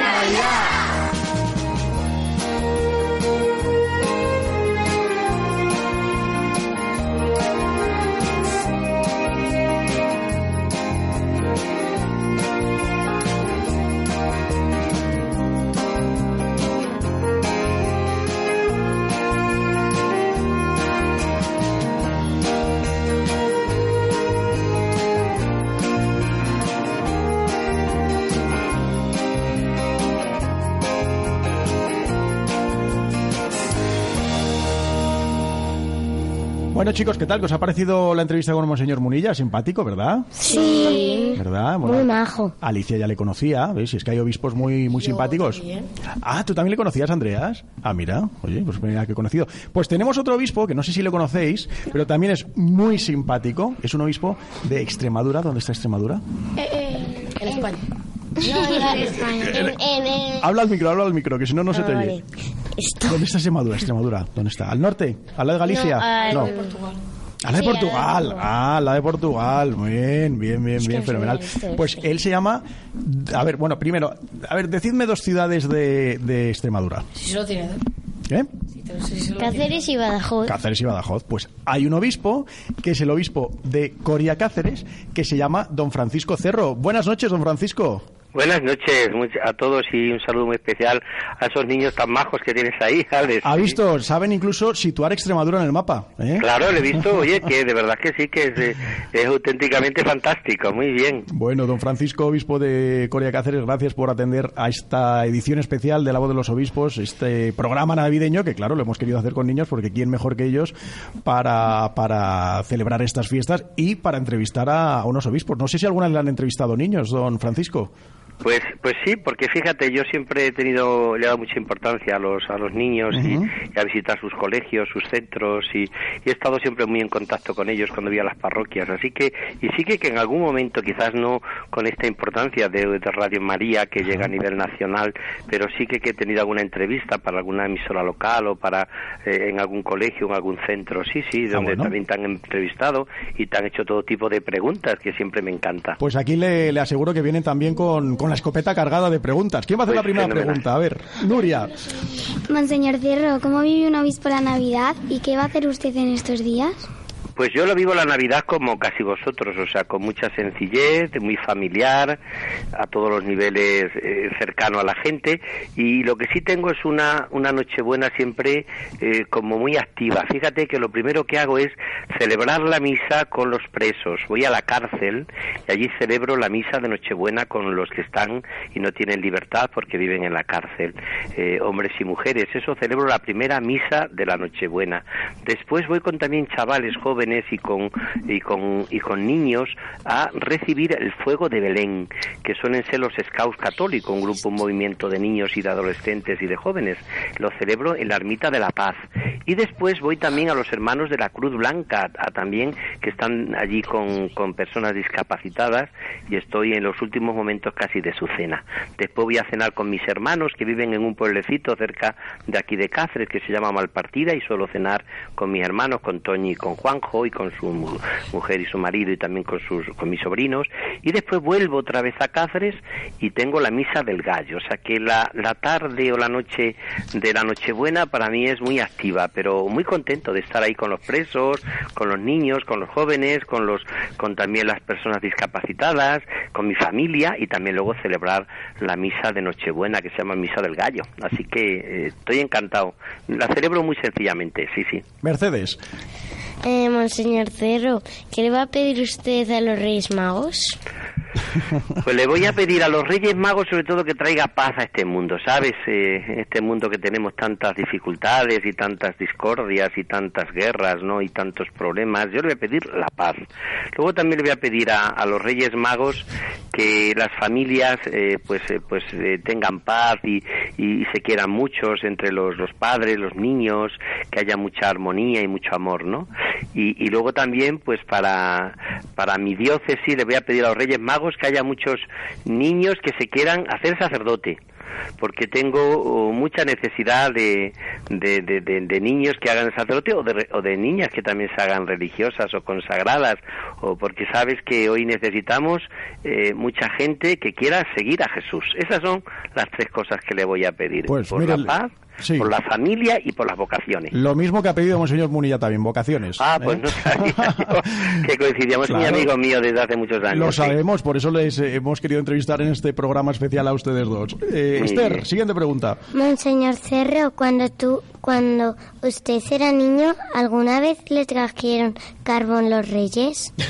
Bueno, chicos, ¿qué tal? ¿Os ha parecido la entrevista con Monseñor Munilla? Simpático, ¿verdad? Sí. ¿Verdad? muy majo. Alicia ya le conocía, ¿ves? Si es que hay obispos muy, muy simpáticos. Ah, ¿tú también le conocías, Andreas? Ah, mira, oye, pues mira que he conocido. Pues tenemos otro obispo, que no sé si le conocéis, pero también es muy simpático. Es un obispo de Extremadura. ¿Dónde está Extremadura? Eh, eh, en España. Habla al micro, habla al micro, que si no, no se Ah, te oye. ¿Dónde está Extremadura? Extremadura, ¿dónde está? ¿Al norte? ¿Al lado de Galicia? No, al- No. de Portugal. A la de Sí, Portugal. Ah, la de Portugal. Muy bien, bien, bien, bien, no fenomenal. Pues él se llama. A ver, bueno, primero, a ver, decidme dos ciudades de, de Extremadura. Si se lo tiene. ¿Eh? Se tiene. Cáceres y Badajoz. Cáceres y Badajoz. Pues hay un obispo, que es el obispo de Coria Cáceres, que se llama don Francisco Cerro. Buenas noches, don Francisco. Buenas noches a todos y un saludo muy especial a esos niños tan majos que tienes ahí, Alex. ¿Ha visto? Saben incluso situar Extremadura en el mapa. ¿eh? Claro, lo he visto, oye, que de verdad que sí, que es, eh, es auténticamente fantástico, muy bien. Bueno, don Francisco, obispo de Coria Cáceres, gracias por atender a esta edición especial de La Voz de los Obispos, este programa navideño que, claro, lo hemos querido hacer con niños porque quién mejor que ellos para, para celebrar estas fiestas y para entrevistar a, unos obispos. No sé si alguna vez le han entrevistado niños, don Francisco. Pues, pues sí, porque fíjate, yo siempre he tenido, le he dado mucha importancia a los, a los niños y- a visitar sus colegios, sus centros y, y he estado siempre muy en contacto con ellos cuando voy a las parroquias. Así que, y sí que, que en algún momento, quizás no con esta importancia de, de Radio María que llega a nivel nacional, pero sí que, que he tenido alguna entrevista para alguna emisora local o para eh, en algún colegio, en algún centro. Sí, sí, donde bueno. también te han entrevistado y te han hecho todo tipo de preguntas que siempre me encanta. Pues aquí le, le aseguro que vienen también con, con la escopeta cargada de preguntas. ¿Quién va a hacer Pues la primera fenomenal. pregunta? A ver, Nuria. Monseñor Cerro, ¿cómo vive un obispo la Navidad y qué va a hacer usted en estos días? Pues yo lo vivo la Navidad como casi vosotros, o sea, con mucha sencillez, muy familiar, a todos los niveles eh, cercano a la gente y lo que sí tengo es una, una Nochebuena siempre eh, como muy activa. Fíjate que lo primero que hago es celebrar la misa con los presos. Voy a la cárcel y allí celebro la misa de Nochebuena con los que están y no tienen libertad porque viven en la cárcel, eh, hombres y mujeres. Eso celebro la primera misa de la Nochebuena. Después voy con también chavales jóvenes y con, y con, y con niños a recibir el fuego de Belén, que suelen ser los Scouts católicos, un grupo, un movimiento de niños y de adolescentes y de jóvenes. Lo celebro en la Ermita de la Paz. Y después voy también a los hermanos de la Cruz Blanca, también que están allí con, con personas discapacitadas y estoy en los últimos momentos casi de su cena. Después voy a cenar con mis hermanos que viven en un pueblecito cerca de aquí de Cáceres que se llama Malpartida y suelo cenar con mis hermanos, con Toñi y con Juanjo y con su mu- mujer y su marido y también con sus con mis sobrinos y después vuelvo otra vez a Cáceres y tengo la misa del gallo, o sea que la, la tarde o la noche de la Nochebuena para mí es muy activa, pero muy contento de estar ahí con los presos, con los niños, con los jóvenes, con los con también las personas discapacitadas, con mi familia y también luego celebrar la misa de Nochebuena que se llama misa del gallo. Así que eh, estoy encantado. La celebro muy sencillamente, sí, sí. Mercedes. Eh, Monseñor Cerro, ¿qué le va a pedir usted a los Reyes Magos? Pues le voy a pedir a los Reyes Magos sobre todo que traiga paz a este mundo, ¿sabes? Eh, este mundo que tenemos tantas dificultades y tantas discordias y tantas guerras, ¿no? Y tantos problemas. Yo le voy a pedir la paz. Luego también le voy a pedir a, a los Reyes Magos que las familias eh, pues eh, pues eh, tengan paz y, y se quieran muchos entre los, los padres, los niños, que haya mucha armonía y mucho amor, ¿no? Y, y luego también pues para, para mi diócesis le voy a pedir a los Reyes Magos que haya muchos niños que se quieran hacer sacerdote porque tengo oh, mucha necesidad de, de, de, niños que hagan sacerdote o de, o de niñas que también se hagan religiosas o consagradas, o porque sabes que hoy necesitamos eh, mucha gente que quiera seguir a Jesús. Esas son las tres cosas que le voy a pedir. Pues, por la paz, por la familia y por las vocaciones. Lo mismo que ha pedido Monseñor Munilla también, vocaciones. Ah, pues ¿eh? no sabía que coincidíamos, mi amigo mío desde hace muchos años. Lo sabemos, por eso les hemos querido entrevistar en este programa especial a ustedes dos. Eh, Esther, siguiente pregunta. Monseñor Cerro, cuando tú, cuando usted era niño, ¿alguna vez le trajeron carbón los reyes?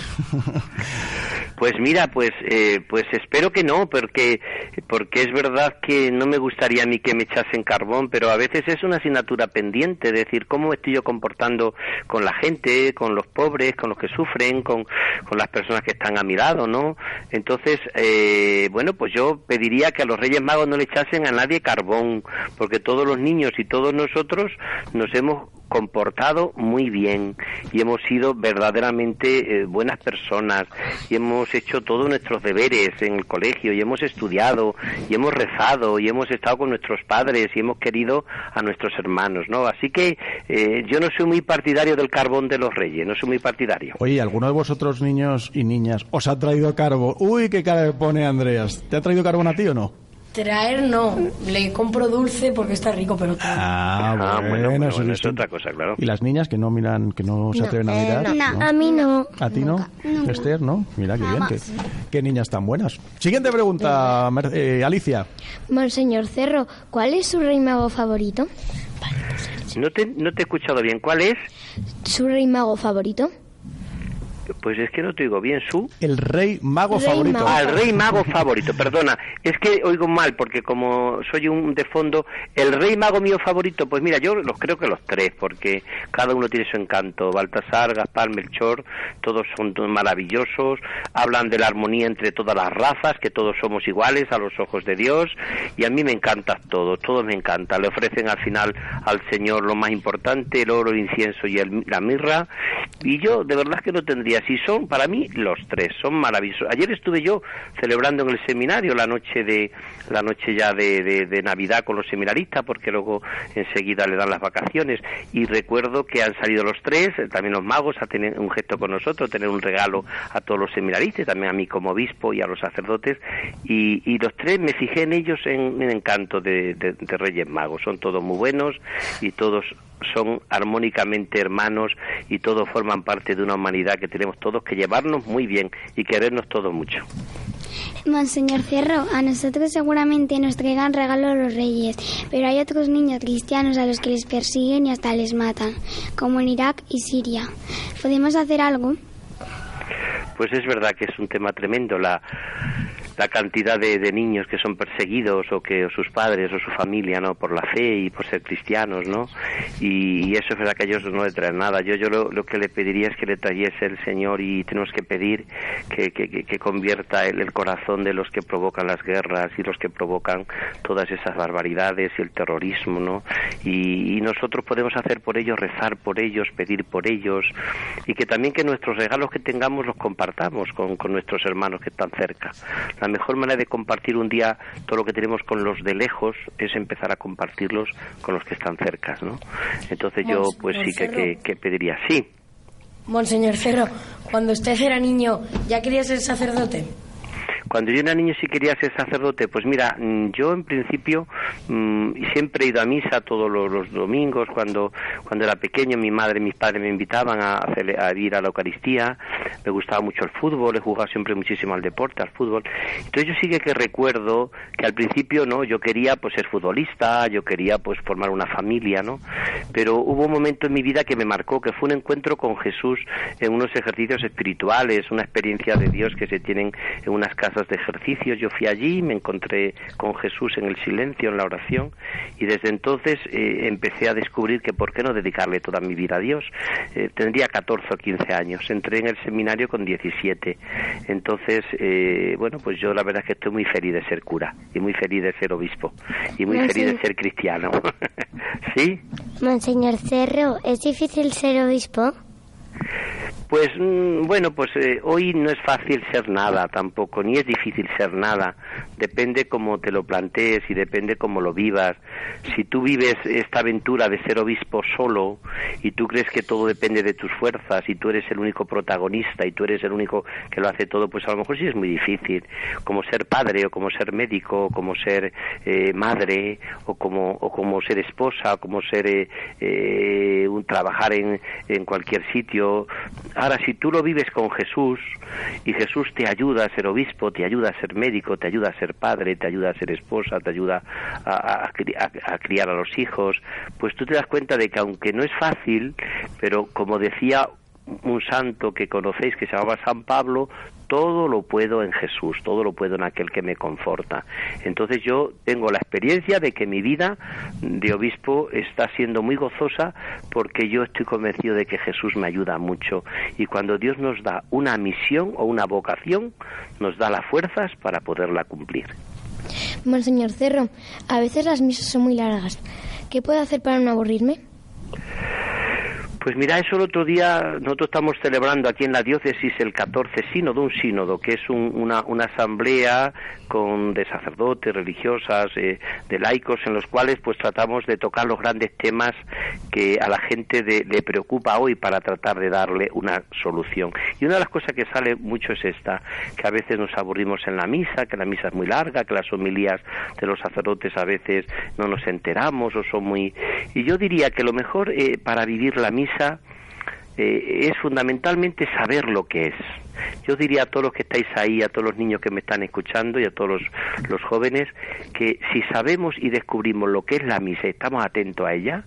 Pues mira, pues eh, pues espero que no, porque porque es verdad que no me gustaría a mí que me echasen carbón, pero a veces es una asignatura pendiente, decir cómo estoy yo comportando con la gente, con los pobres, con los que sufren, con, con las personas que están a mi lado, ¿no? Entonces, eh, bueno, pues yo pediría que a los Reyes Magos no le echasen a nadie carbón, porque todos los niños y todos nosotros nos hemos comportado muy bien y hemos sido verdaderamente eh, buenas personas y hemos hecho todos nuestros deberes en el colegio y hemos estudiado y hemos rezado y hemos estado con nuestros padres y hemos querido a nuestros hermanos, ¿no? Así que eh, yo no soy muy partidario del carbón de los reyes, no soy muy partidario. Oye, ¿alguno de vosotros niños y niñas os ha traído carbón? Uy, qué cara pone Andreas. ¿Te ha traído carbón a ti o no? Traer no, le compro dulce porque está rico, pero Ah, ah bueno, eso es otra cosa, claro. ¿Y las niñas que no miran, que no se atreven a mirar? Eh, no, a mí no. ¿A ti no? Esther, ¿no? Mira qué bien, qué, qué, niñas tan buenas. Siguiente pregunta, eh, Alicia. Monseñor Cerro, ¿cuál es su rey mago favorito? No te, no te he escuchado bien, ¿cuál es? ¿Su rey mago favorito? Pues es que no te oigo bien, su. El rey mago favorito. Ah, el rey mago favorito, perdona. Es que oigo mal porque como soy un de fondo, el rey mago mío favorito, pues mira, yo los creo que los tres, porque cada uno tiene su encanto. Baltasar, Gaspar, Melchor, todos son maravillosos, hablan de la armonía entre todas las razas, que todos somos iguales a los ojos de Dios, y a mí me encanta todo, todo me encanta. Le ofrecen al final al Señor lo más importante, el oro, el incienso y la mirra, y yo de verdad que no tendría así son para mí los tres, son maravillosos. Ayer estuve yo celebrando en el seminario la noche de la noche ya de, de, Navidad con los seminaristas, porque luego enseguida le dan las vacaciones. Y recuerdo que han salido los tres, eh, también los magos, a tener un gesto con nosotros, tener un regalo a todos los seminaristas, también a mí como obispo y a los sacerdotes. Y, y los tres me fijé en ellos en, en encanto de, de Reyes Magos, son todos muy buenos y todos son armónicamente hermanos y todos forman parte de una humanidad que tenemos todos que llevarnos muy bien y querernos todos mucho. Monseñor Cerro, a nosotros seguramente nos traigan regalos los reyes, pero hay otros niños cristianos a los que les persiguen y hasta les matan, como en Irak y Siria. ¿Podemos hacer algo? Pues es verdad que es un tema tremendo. La, la cantidad de, niños que son perseguidos o que sus padres o su familia no por la fe y por ser cristianos no y, eso es verdad que ellos no le traen nada. Yo yo lo, que le pediría es que le trayese el Señor y tenemos que pedir que, que, convierta el, corazón de los que provocan las guerras y los que provocan todas esas barbaridades y el terrorismo no y, y nosotros podemos hacer por ellos rezar por ellos pedir por ellos y que también que nuestros regalos que tengamos los compartamos con, con nuestros hermanos que están cerca mejor manera de compartir un día todo lo que tenemos con los de lejos es empezar a compartirlos con los que están cerca, ¿no? Entonces yo pues sí que, que, pediría, sí. Monseñor Cerro, cuando usted era niño, ¿ya quería ser sacerdote? Cuando yo era niño sí quería ser sacerdote, pues mira, mm, yo en principio mm, siempre he ido a misa todos los, domingos, cuando, cuando era pequeño mi madre y mis padres me invitaban a, a, ir a la Eucaristía, me gustaba mucho el fútbol, he jugado siempre muchísimo al deporte, al fútbol. Entonces yo sí que recuerdo que al principio no, yo quería pues ser futbolista, yo quería pues formar una familia, ¿no? Pero hubo un momento en mi vida que me marcó, que fue un encuentro con Jesús en unos ejercicios espirituales, una experiencia de Dios que se tienen en unas casas de ejercicios. Yo fui allí, me encontré con Jesús en el silencio, en la oración, y desde entonces eh, empecé a descubrir que por qué no dedicarle toda mi vida a Dios. Eh, tendría 14 o 15 años, entré en el seminario con 17. Entonces, eh, bueno, pues yo la verdad es que estoy muy feliz de ser cura, y muy feliz de ser obispo, y muy feliz de ser cristiano. ¿Sí? Monseñor Cerro, ¿es difícil ser obispo? Pues mm, bueno, pues eh, hoy no es fácil ser nada tampoco, ni es difícil ser nada. Depende cómo te lo plantees y depende cómo lo vivas. Si tú vives esta aventura de ser obispo solo y tú crees que todo depende de tus fuerzas y tú eres el único protagonista y tú eres el único que lo hace todo, pues a lo mejor sí es muy difícil. Como ser padre o como ser médico o como ser eh, madre o como, o como ser esposa o como ser eh, eh, un trabajar en, en cualquier sitio Ahora, si tú lo vives con Jesús y Jesús te ayuda a ser obispo, te ayuda a ser médico, te ayuda a ser padre, te ayuda a ser esposa, te ayuda a, criar a los hijos, pues tú te das cuenta de que aunque no es fácil, pero como decía un santo que conocéis que se llamaba San Pablo, todo lo puedo en Jesús, todo lo puedo en aquel que me conforta. Entonces yo tengo la experiencia de que mi vida de obispo está siendo muy gozosa porque yo estoy convencido de que Jesús me ayuda mucho y cuando Dios nos da una misión o una vocación, nos da las fuerzas para poderla cumplir. Monseñor Cerro, a veces las misas son muy largas. ¿Qué puedo hacer para no aburrirme? Pues mira, eso el otro día nosotros estamos celebrando aquí en la diócesis el 14 sínodo, un sínodo, que es una, una, asamblea con de sacerdotes, religiosas, eh, de laicos, en los cuales pues tratamos de tocar los grandes temas que a la gente le preocupa hoy para tratar de darle una solución. Y una de las cosas que sale mucho es esta, que a veces nos aburrimos en la misa, que la misa es muy larga, que las homilías de los sacerdotes a veces no nos enteramos o son muy... Y yo diría que lo mejor eh, para vivir la misa eh, es fundamentalmente saber lo que es. Yo diría a todos los que estáis ahí, a todos los niños que me están escuchando y a todos los jóvenes, que si sabemos y descubrimos lo que es la misa y estamos atentos a ella,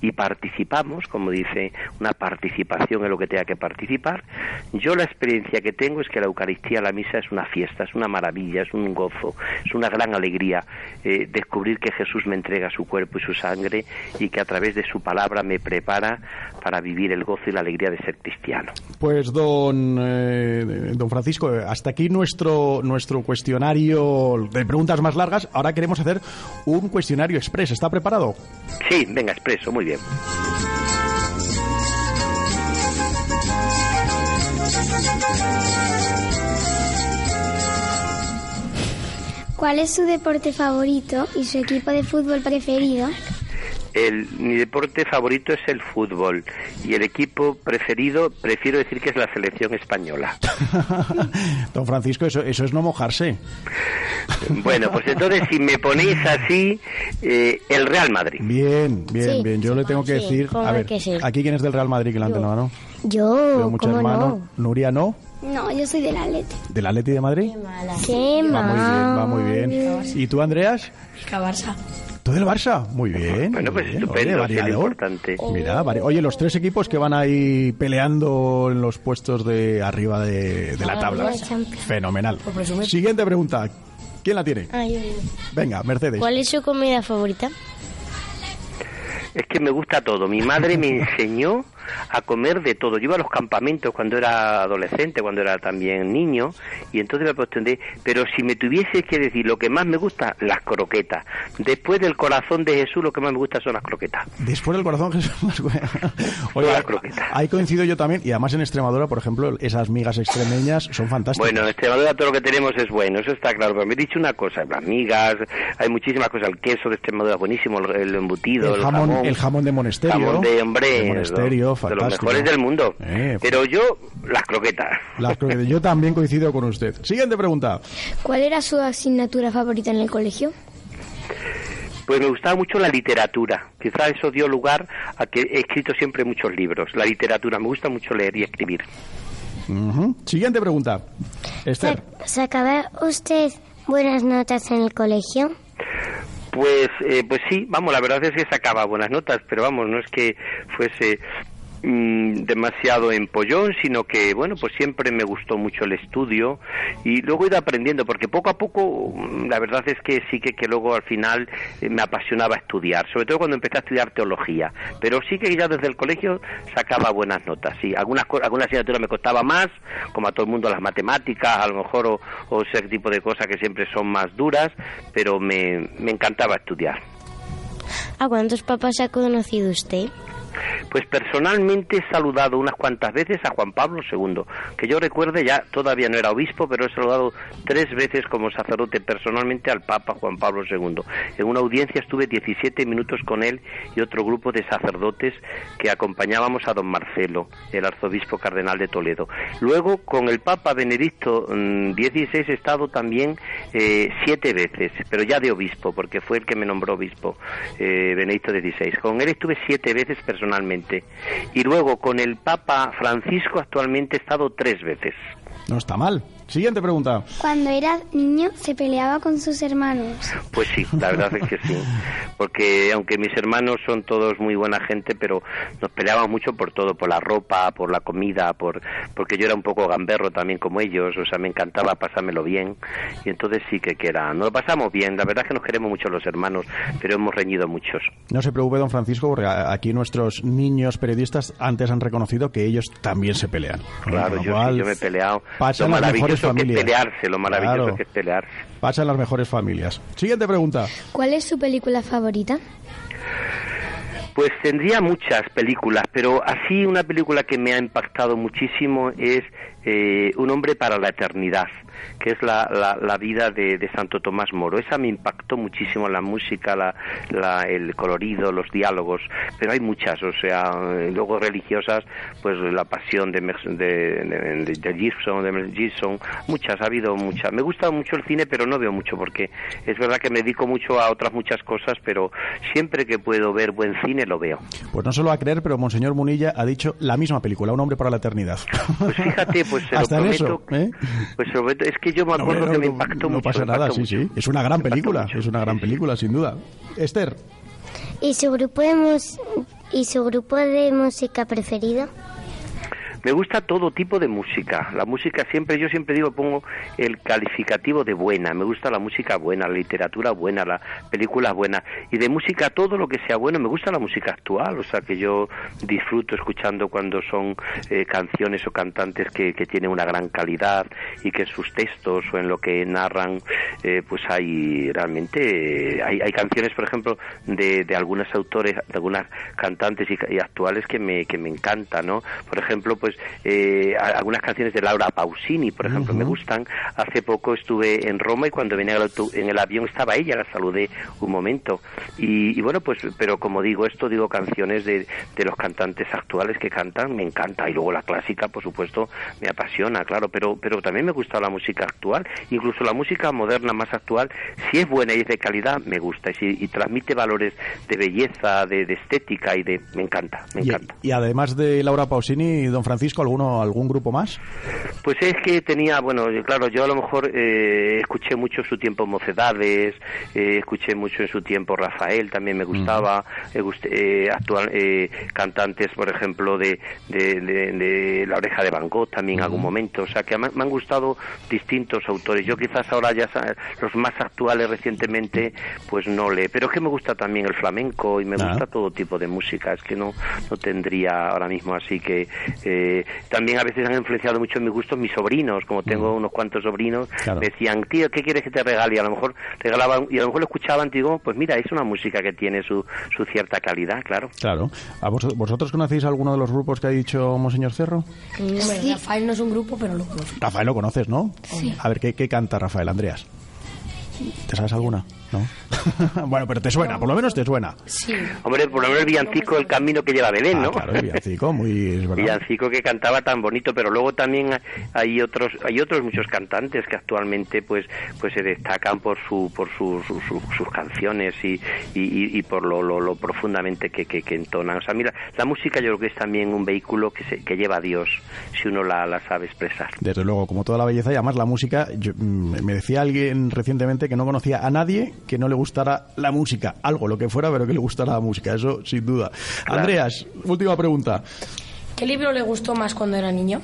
y participamos, como dice, una participación en lo que tenga que participar. Yo la experiencia que tengo es que la Eucaristía, la misa es una fiesta, es una maravilla, es un gozo, es una gran alegría eh, descubrir que Jesús me entrega su cuerpo y su sangre y que a través de su palabra me prepara para vivir el gozo y la alegría de ser cristiano. Pues don, eh, don Francisco, hasta aquí nuestro, nuestro cuestionario de preguntas más largas. Ahora queremos hacer un cuestionario express. ¿Está preparado? Sí, venga, muy bien. ¿Cuál es su deporte favorito y su equipo de fútbol preferido? El, mi deporte favorito es el fútbol y el equipo preferido, prefiero decir que es la selección española. Don Francisco, eso, eso es no mojarse. Bueno, pues entonces si me ponéis así, eh, el Real Madrid. Bien, bien, bien. Yo le tengo que decir, a ver, aquí quién es del Real Madrid que la no, ¿no? Yo, hermanos. No? Nuria, ¿no? No, yo soy del Atleti. ¿Del Atleti de Madrid? Qué mala. Va muy bien, va muy bien. ¿Y tú, Andreas? Barça. ¿Tú del Barça? Muy bien. Bueno, pues estupendo, oye, importante. Mira, oye, los tres equipos que van ahí peleando en los puestos de arriba de, de la tabla. Fenomenal. Siguiente pregunta. ¿Quién la tiene? Venga, Mercedes. ¿Cuál es su comida favorita? Es que me gusta todo. Mi madre me enseñó a comer de todo. Yo iba a los campamentos cuando era adolescente, cuando era también niño, y entonces me pregunté, pero si me tuviese que decir lo que más me gusta, las croquetas. Después del corazón de Jesús, lo que más me gusta son las croquetas. Después del corazón de Jesús, Oye, las croquetas. Ahí coincido yo también, y además en Extremadura, por ejemplo, esas migas extremeñas son fantásticas. Bueno, en Extremadura todo lo que tenemos es bueno, eso está claro, pero me he dicho una cosa, las migas, hay muchísimas cosas, el queso de Extremadura es buenísimo, el, embutido, el, jamón, el jamón de monasterio. Jamón de hombre, de monasterio, de los mejores del mundo. Eh, Pero yo, las croquetas. Las croquetas. Yo también coincido con usted. Siguiente pregunta. ¿Cuál era su asignatura favorita en el colegio? Pues me gustaba mucho la literatura. Quizá eso dio lugar a que he escrito siempre muchos libros. La literatura. Me gusta mucho leer y escribir. Siguiente pregunta. Esther. ¿Sacaba usted buenas notas en el colegio? Pues, eh, pues sí, vamos, la verdad es que sacaba buenas notas, pero vamos, no es que fuese Mm, demasiado empollón, sino que, bueno, pues siempre me gustó mucho el estudio y luego he ido aprendiendo, porque poco a poco, mm, la verdad es que sí que, que luego al final eh, me apasionaba estudiar, sobre todo cuando empecé a estudiar teología, pero sí que ya desde el colegio sacaba buenas notas, sí, algunas, algunas asignaturas me costaba más, como a todo el mundo las matemáticas, a lo mejor, o, o ese tipo de cosas que siempre son más duras, pero me, me encantaba estudiar. ¿A cuántos papás ha conocido usted? Pues personalmente he saludado unas cuantas veces a Juan Pablo II, que yo recuerde ya todavía no era obispo, pero he saludado tres veces como sacerdote personalmente al Papa Juan Pablo II. En una audiencia estuve 17 minutos con él y otro grupo de sacerdotes que acompañábamos a don Marcelo, el arzobispo cardenal de Toledo. Luego con el Papa Benedicto XVI mm, he estado también eh, siete veces, pero ya de obispo, porque fue el que me nombró obispo, eh, Benedicto XVI. Con él estuve siete veces personalmente. Y luego con el Papa Francisco actualmente he estado tres veces. No está mal. Siguiente pregunta. Cuando era niño se peleaba con sus hermanos. Pues sí, la verdad es que sí. Porque aunque mis hermanos son todos muy buena gente, pero nos peleábamos mucho por todo, por la ropa, por la comida, por porque yo era un poco gamberro también como ellos, o sea, me encantaba pasármelo bien. Y entonces sí que, queda. nos lo pasamos bien. La verdad es que nos queremos mucho los hermanos, pero hemos reñido muchos. No se preocupe, don Francisco, porque aquí nuestros niños periodistas antes han reconocido que ellos también se pelean. Claro, yo, yo me he peleado. Pasan las mejores familias. Que pelearse, lo maravilloso que es pelearse. Pasan las mejores familias. Siguiente pregunta. ¿Cuál es su película favorita? Pues tendría muchas películas, pero así una película que me ha impactado muchísimo es eh, Un hombre para la eternidad que es la, la, vida de, de, Santo Tomás Moro. Esa me impactó muchísimo, la música, la, el colorido, los diálogos, pero hay muchas, o sea, luego religiosas, pues la pasión de, de, de, Gibson, de Gibson, muchas, ha habido muchas. Me gusta mucho el cine, pero no veo mucho, porque es verdad que me dedico mucho a otras muchas cosas, pero siempre que puedo ver buen cine lo veo. Pues no solo a creer, pero Monseñor Munilla ha dicho la misma película, Un hombre para la eternidad. Pues fíjate, pues se Hasta lo prometo, eso, ¿eh? pues es que yo me acuerdo que me impactó no, mucho. No pasa nada, sí, sí. Es una gran película, es una gran película, sin duda. Esther. ¿Y su grupo de, ¿Y su grupo de música preferido? Me gusta todo tipo de música. La música siempre, yo siempre digo, pongo el calificativo de buena. Me gusta la música buena, la literatura buena, la película buena. Y de música todo lo que sea bueno. Me gusta la música actual, o sea que yo disfruto escuchando cuando son eh, canciones o cantantes que, que, tienen una gran calidad y que en sus textos o en lo que narran, eh, pues hay realmente, hay, hay, canciones, por ejemplo, de, de algunos autores, de algunas cantantes y, actuales que me, que me encantan, ¿no? Por ejemplo, pues pues, eh, algunas canciones de Laura Pausini, por ejemplo, me gustan. Hace poco estuve en Roma y cuando venía en el avión estaba ella, la saludé un momento. Y, bueno, pues, pero como digo esto, digo canciones de, de, los cantantes actuales que cantan, me encanta. Y luego la clásica, por supuesto, me apasiona, claro, pero, pero también me gusta la música actual, incluso la música moderna más actual, si es buena y es de calidad, me gusta. Y, si, y transmite valores de belleza, de, estética y de... Me encanta, me encanta. Y además de Laura Pausini, don Francisco, Francisco, alguno, algún grupo más? Pues es que tenía, bueno, claro, yo a lo mejor eh, escuché mucho en su tiempo Mocedades, eh, escuché mucho en su tiempo Rafael, también me gustaba, eh, actual, cantantes, por ejemplo, de, de, La Oreja de Van Gogh también en algún momento, o sea que me, han gustado distintos autores. Yo quizás ahora ya los más actuales recientemente, pues no le, pero es que me gusta también el flamenco y me ah. gusta todo tipo de música, es que no, no tendría ahora mismo así que también a veces han influenciado mucho en mi gusto mis sobrinos, como tengo unos cuantos sobrinos, me decían, tío, ¿qué quieres que te regale? Y a lo mejor regalaban, y a lo mejor lo escuchaban, digo, pues mira, es una música que tiene su, su cierta calidad, claro. Claro. ¿A vosotros conocéis alguno de los grupos que ha dicho Monseñor Cerro? Sí. Rafael no es un grupo, pero lo conozco. Rafael lo conoces, ¿no? Sí. A ver, ¿qué, qué canta Rafael, Andreas? ¿Te sabes alguna? ¿No? bueno, pero te suena, por lo menos te suena. Sí. Hombre, por lo menos el villancico El Camino que lleva Belén, ah, ¿no? claro, el villancico, muy... Es villancico que cantaba tan bonito, pero luego también hay otros hay otros muchos cantantes que actualmente pues pues se destacan por su por sus, sus, canciones y, y, por lo, lo, profundamente que, que, entonan. O sea, mira, la música yo creo que es también un vehículo que, se, que lleva a Dios, si uno la, la sabe expresar. Desde luego, como toda la belleza, y además la música, mm, me decía alguien recientemente que no conocía a nadie que no le gustara la música, algo, lo que fuera, pero que le gustara la música, eso sin duda. Andreas, última pregunta. ¿Qué libro le gustó más cuando era niño?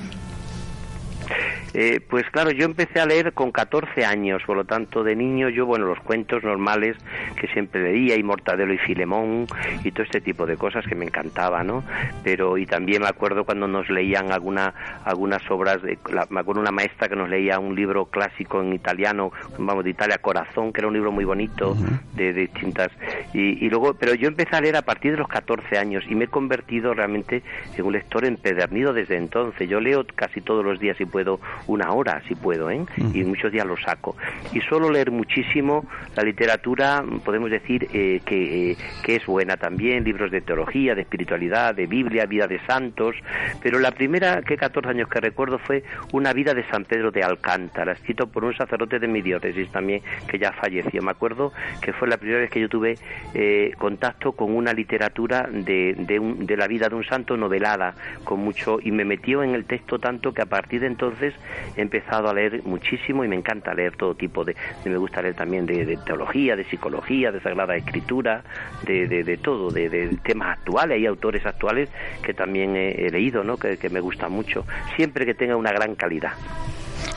Eh, pues claro, yo empecé a leer con 14 años, por lo tanto, de niño yo, bueno, los cuentos normales que siempre leía, y Mortadelo y Filemón, y todo este tipo de cosas que me encantaba, ¿no? Pero, y también me acuerdo cuando nos leían alguna, algunas obras, de, me acuerdo una maestra que nos leía un libro clásico en italiano, vamos, de Italia, Corazón, que era un libro muy bonito, de, distintas, y, y luego, pero yo empecé a leer a partir de los 14 años, y me he convertido realmente en un lector empedernido desde entonces. Yo leo casi todos los días si puedo, una hora si puedo, ¿eh? y muchos días lo saco. Y suelo leer muchísimo la literatura, podemos decir eh, que, eh, que es buena también, libros de teología, de espiritualidad, de Biblia, vida de santos, pero la primera que 14 años que recuerdo fue una vida de San Pedro de Alcántara, escrito por un sacerdote de mi diócesis también, que ya falleció. Me acuerdo que fue la primera vez que yo tuve eh, contacto con una literatura de, de, un, de la vida de un santo novelada, con mucho, y me metió en el texto tanto que a partir de entonces he empezado a leer muchísimo y me encanta leer todo tipo de, me gusta leer también de, teología, de psicología, de sagrada escritura, de, de todo, de, temas actuales, hay autores actuales que también he, leído, ¿no? Que, que me gusta mucho, siempre que tenga una gran calidad.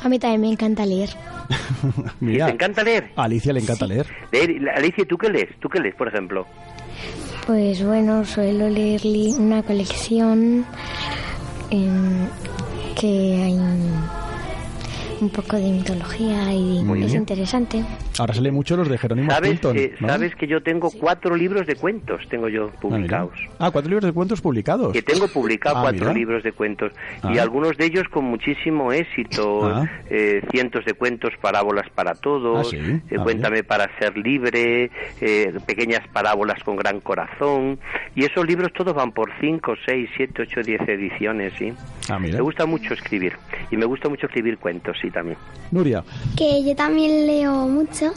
A mí también me encanta leer. Mira, ¿Te encanta leer? A Alicia le encanta leer. Alicia, ¿tú qué lees? ¿Tú qué lees, por ejemplo? Pues bueno, suelo leer una colección en que hay un poco de mitología y es interesante. Ahora se lee mucho los de Jerónimo ¿Sabes, Sabes que yo tengo cuatro libros de cuentos, tengo yo ah, publicados. Ah, cuatro libros de cuentos publicados. Que tengo publicado ah, cuatro libros de cuentos y ah. algunos de ellos con muchísimo éxito. Eh, cientos de cuentos, parábolas para todos, eh, cuéntame para ser libre, eh, pequeñas parábolas con gran corazón. Y esos libros todos van por cinco, seis, siete, ocho, diez ediciones, ¿sí? Me gusta mucho escribir y me gusta mucho escribir cuentos, sí, también. Nuria. Que yo también leo mucho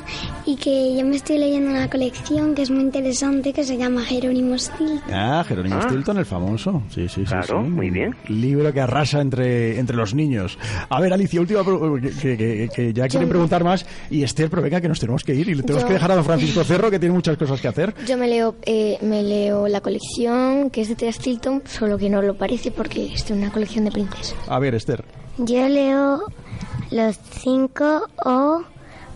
y que yo me estoy leyendo una colección que es muy interesante que se llama Jerónimo Stilton. Ah, Jerónimo ah. Stilton, el famoso. Sí, sí, claro, sí, muy bien. Libro que arrasa entre, entre los niños. A ver, Alicia, última que, que, ya quieren preguntar más. Y Esther, pero venga, que nos tenemos que ir y le tenemos que dejar a don Francisco Cerro, que tiene muchas cosas que hacer. Yo me leo, eh, me leo la colección que es de Tea Stilton, solo que no lo parece porque es de una colección de princesas. A ver, Esther. Yo leo los cinco o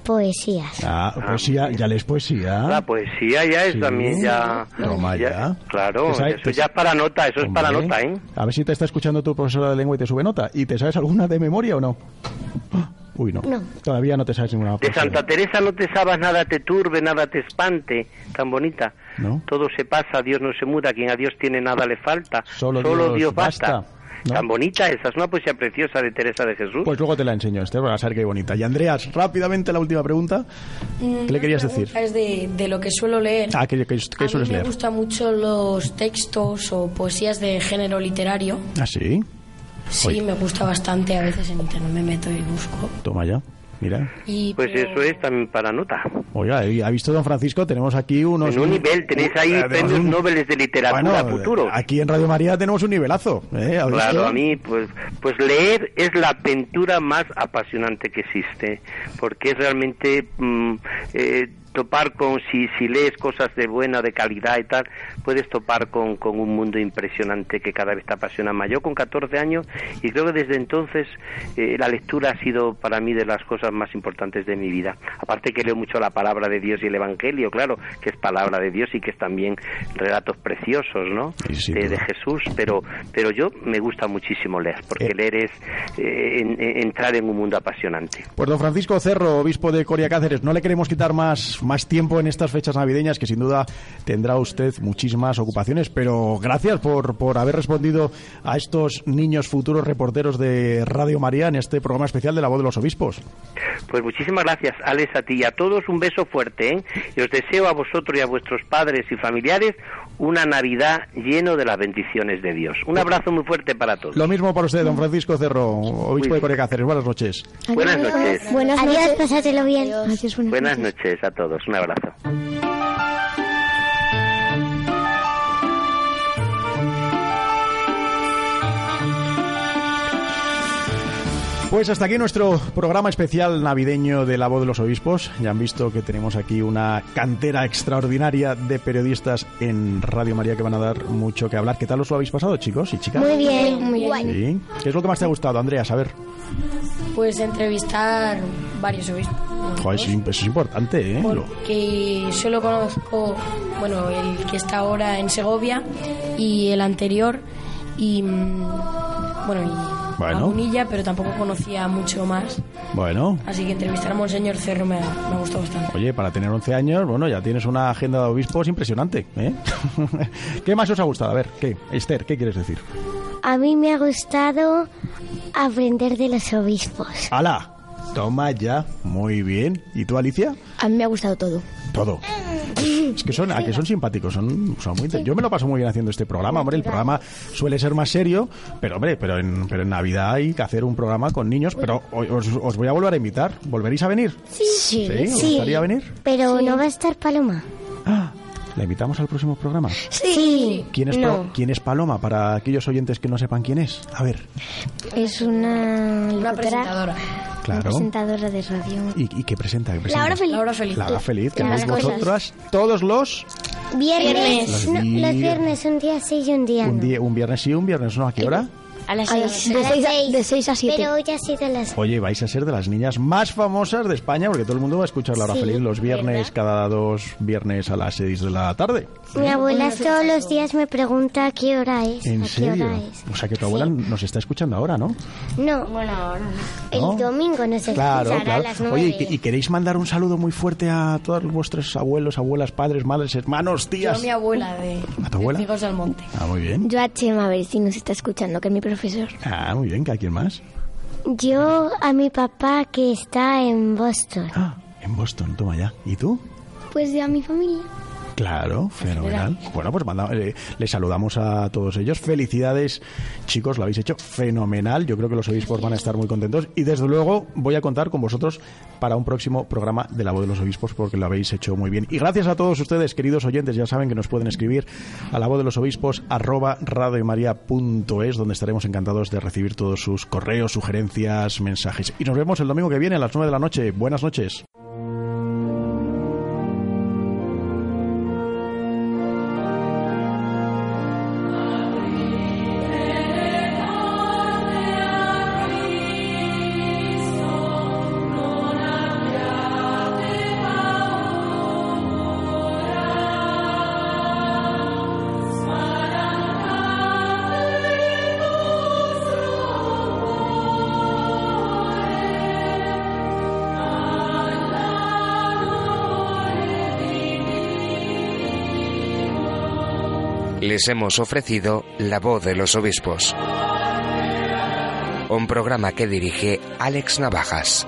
poesías. Ah, poesía, ya lees poesía. La poesía ya es también ya... Toma ya. Claro, eso ya es para nota, eso es para nota, ¿eh? A ver si te está escuchando tu profesora de lengua y te sube nota. ¿Y te sabes alguna de memoria o no? Uy, no. no. Todavía no te sabes ninguna. De Santa Teresa no te sabes nada te turbe, nada te espante, tan bonita. ¿No? Todo se pasa, Dios no se muda, quien a Dios tiene nada le falta. Solo, Dios, basta. Tan bonita esa, es una poesía preciosa de Teresa de Jesús. Pues luego te la enseño, Esther, para saber qué bonita. Y Andreas, rápidamente la última pregunta. ¿Qué le querías decir? Es de, de, lo que suelo leer. Ah, ¿qué, qué, qué a mí me gustan mucho los textos o poesías de género literario. ¿Ah, sí? Sí, me gusta bastante. A veces en internet me meto y busco. Toma ya. Mira. pues eso es también para nota. Oiga, ha visto don Francisco, tenemos aquí unos... En un nivel, tenéis ahí eh, premios Nobel de literatura futuro. Aquí en Radio María tenemos un nivelazo. ¿eh? Claro, a mí, pues, pues leer es la aventura más apasionante que existe, porque es realmente... Mm, eh, topar con, si, si lees cosas de buena, de calidad y tal, puedes topar con, con un mundo impresionante que cada vez te apasiona más. Yo con 14 años y creo que desde entonces eh, la lectura ha sido para mí de las cosas más importantes de mi vida. Aparte que leo mucho la palabra de Dios y el Evangelio, claro, que es palabra de Dios y que es también relatos preciosos, ¿no? de, Jesús, pero, pero yo me gusta muchísimo leer, porque eh. leer es eh, entrar en un mundo apasionante. Pues don Francisco Cerro, obispo de Coria Cáceres, no le queremos quitar más más, tiempo en estas fechas navideñas, que sin duda tendrá usted muchísimas ocupaciones. Pero gracias por, por haber respondido a estos niños futuros reporteros de Radio María en este programa especial de la voz de los obispos. Pues muchísimas gracias, Alex, a ti y a todos. Un beso fuerte, ¿eh? Y os deseo a vosotros y a vuestros padres y familiares una Navidad lleno de las bendiciones de Dios. Un abrazo muy fuerte para todos. Lo mismo para usted, don Francisco Cerro, obispo de Corea Cáceres. Buenas noches. Buenas noches. Buenas noches. pásatelo bien. buenas noches a todos. Un abrazo. Pues hasta aquí nuestro programa especial navideño de La Voz de los Obispos. Ya han visto que tenemos aquí una cantera extraordinaria de periodistas en Radio María que van a dar mucho que hablar. ¿Qué tal os lo habéis pasado, chicos y chicas? Muy bien, muy bien. ¿Sí? ¿Qué es lo que más te ha gustado, Andrea? A ver. Pues entrevistar varios obispos. Joder, eso es importante, ¿eh? Porque solo conozco, bueno, el que está ahora en Segovia y el anterior y, mm, bueno, y bueno. pero tampoco conocía mucho más. Bueno. Así que entrevistar a Monseñor Cerro me, me gustó bastante. Oye, para tener 11 años, bueno, ya tienes una agenda de obispos impresionante. ¿eh? ¿Qué más os ha gustado? A ver, ¿qué? Esther, ¿qué quieres decir? A mí me ha gustado aprender de los obispos. ¡Hala! Toma ya, muy bien. ¿Y tú, Alicia? A mí me ha gustado todo. Todo. Es que son, a que son simpáticos, son, son muy Yo me lo paso muy bien haciendo este programa, hombre. El programa suele ser más serio, pero hombre, pero en, pero en Navidad hay que hacer un programa con niños. Pero os, voy a volver a invitar. ¿Volveréis a venir? Sí. ¿Sí? ¿Os gustaría venir? Pero no va a estar Paloma. Ah, ¿La invitamos al próximo programa? Sí. ¿Quién es, ¿Quién es Paloma para aquellos oyentes que no sepan quién es? A ver. Es una, una presentadora. Claro. presentadora de radio. ¿Y, qué presenta? ¿Qué presenta? Laura Feliz. Laura Feliz. Laura Feliz, que veis vosotras todos los... Viernes. Los, no, los, viernes, un día sí y un día un no. Día, un viernes sí, un viernes no. ¿A qué hora? A las 6. De 6 a 7. Pero hoy ha sido las Oye, vais a ser de las niñas más famosas de España porque todo el mundo va a escuchar la hora feliz los viernes, cada dos viernes a las 6 de la tarde. Mi abuela todos los días me pregunta a qué hora es. ¿En a serio? Qué hora es. O sea que tu abuela nos está escuchando ahora, ¿no? No. Bueno, ahora El domingo nos claro, escuchará claro. a las 9. Oye, ¿y, queréis mandar un saludo muy fuerte a todos vuestros abuelos, abuelas, padres, madres, hermanos, tías? Yo a mi abuela de... ¿A tu abuela? Amigos del Monte. Ah, muy bien. Yo a Chema, a ver si nos está escuchando, que es mi profesor. Ah, muy bien. ¿A quién más? Yo a mi papá que está en Boston. Ah, en Boston, toma ya. ¿Y tú? Pues de a mi familia. Claro, fenomenal. Bueno, pues manda, eh, les saludamos a todos ellos. Felicidades, chicos, lo habéis hecho fenomenal. Yo creo que los obispos van a estar muy contentos. Y desde luego voy a contar con vosotros para un próximo programa de la voz de los obispos porque lo habéis hecho muy bien. Y gracias a todos ustedes, queridos oyentes, ya saben que nos pueden escribir a la voz de los obispos arroba radiomaria.es, donde estaremos encantados de recibir todos sus correos, sugerencias, mensajes. Y nos vemos el domingo que viene a las 9 de la noche. Buenas noches. Les hemos ofrecido La voz de los obispos. Un programa que dirige Alex Navajas.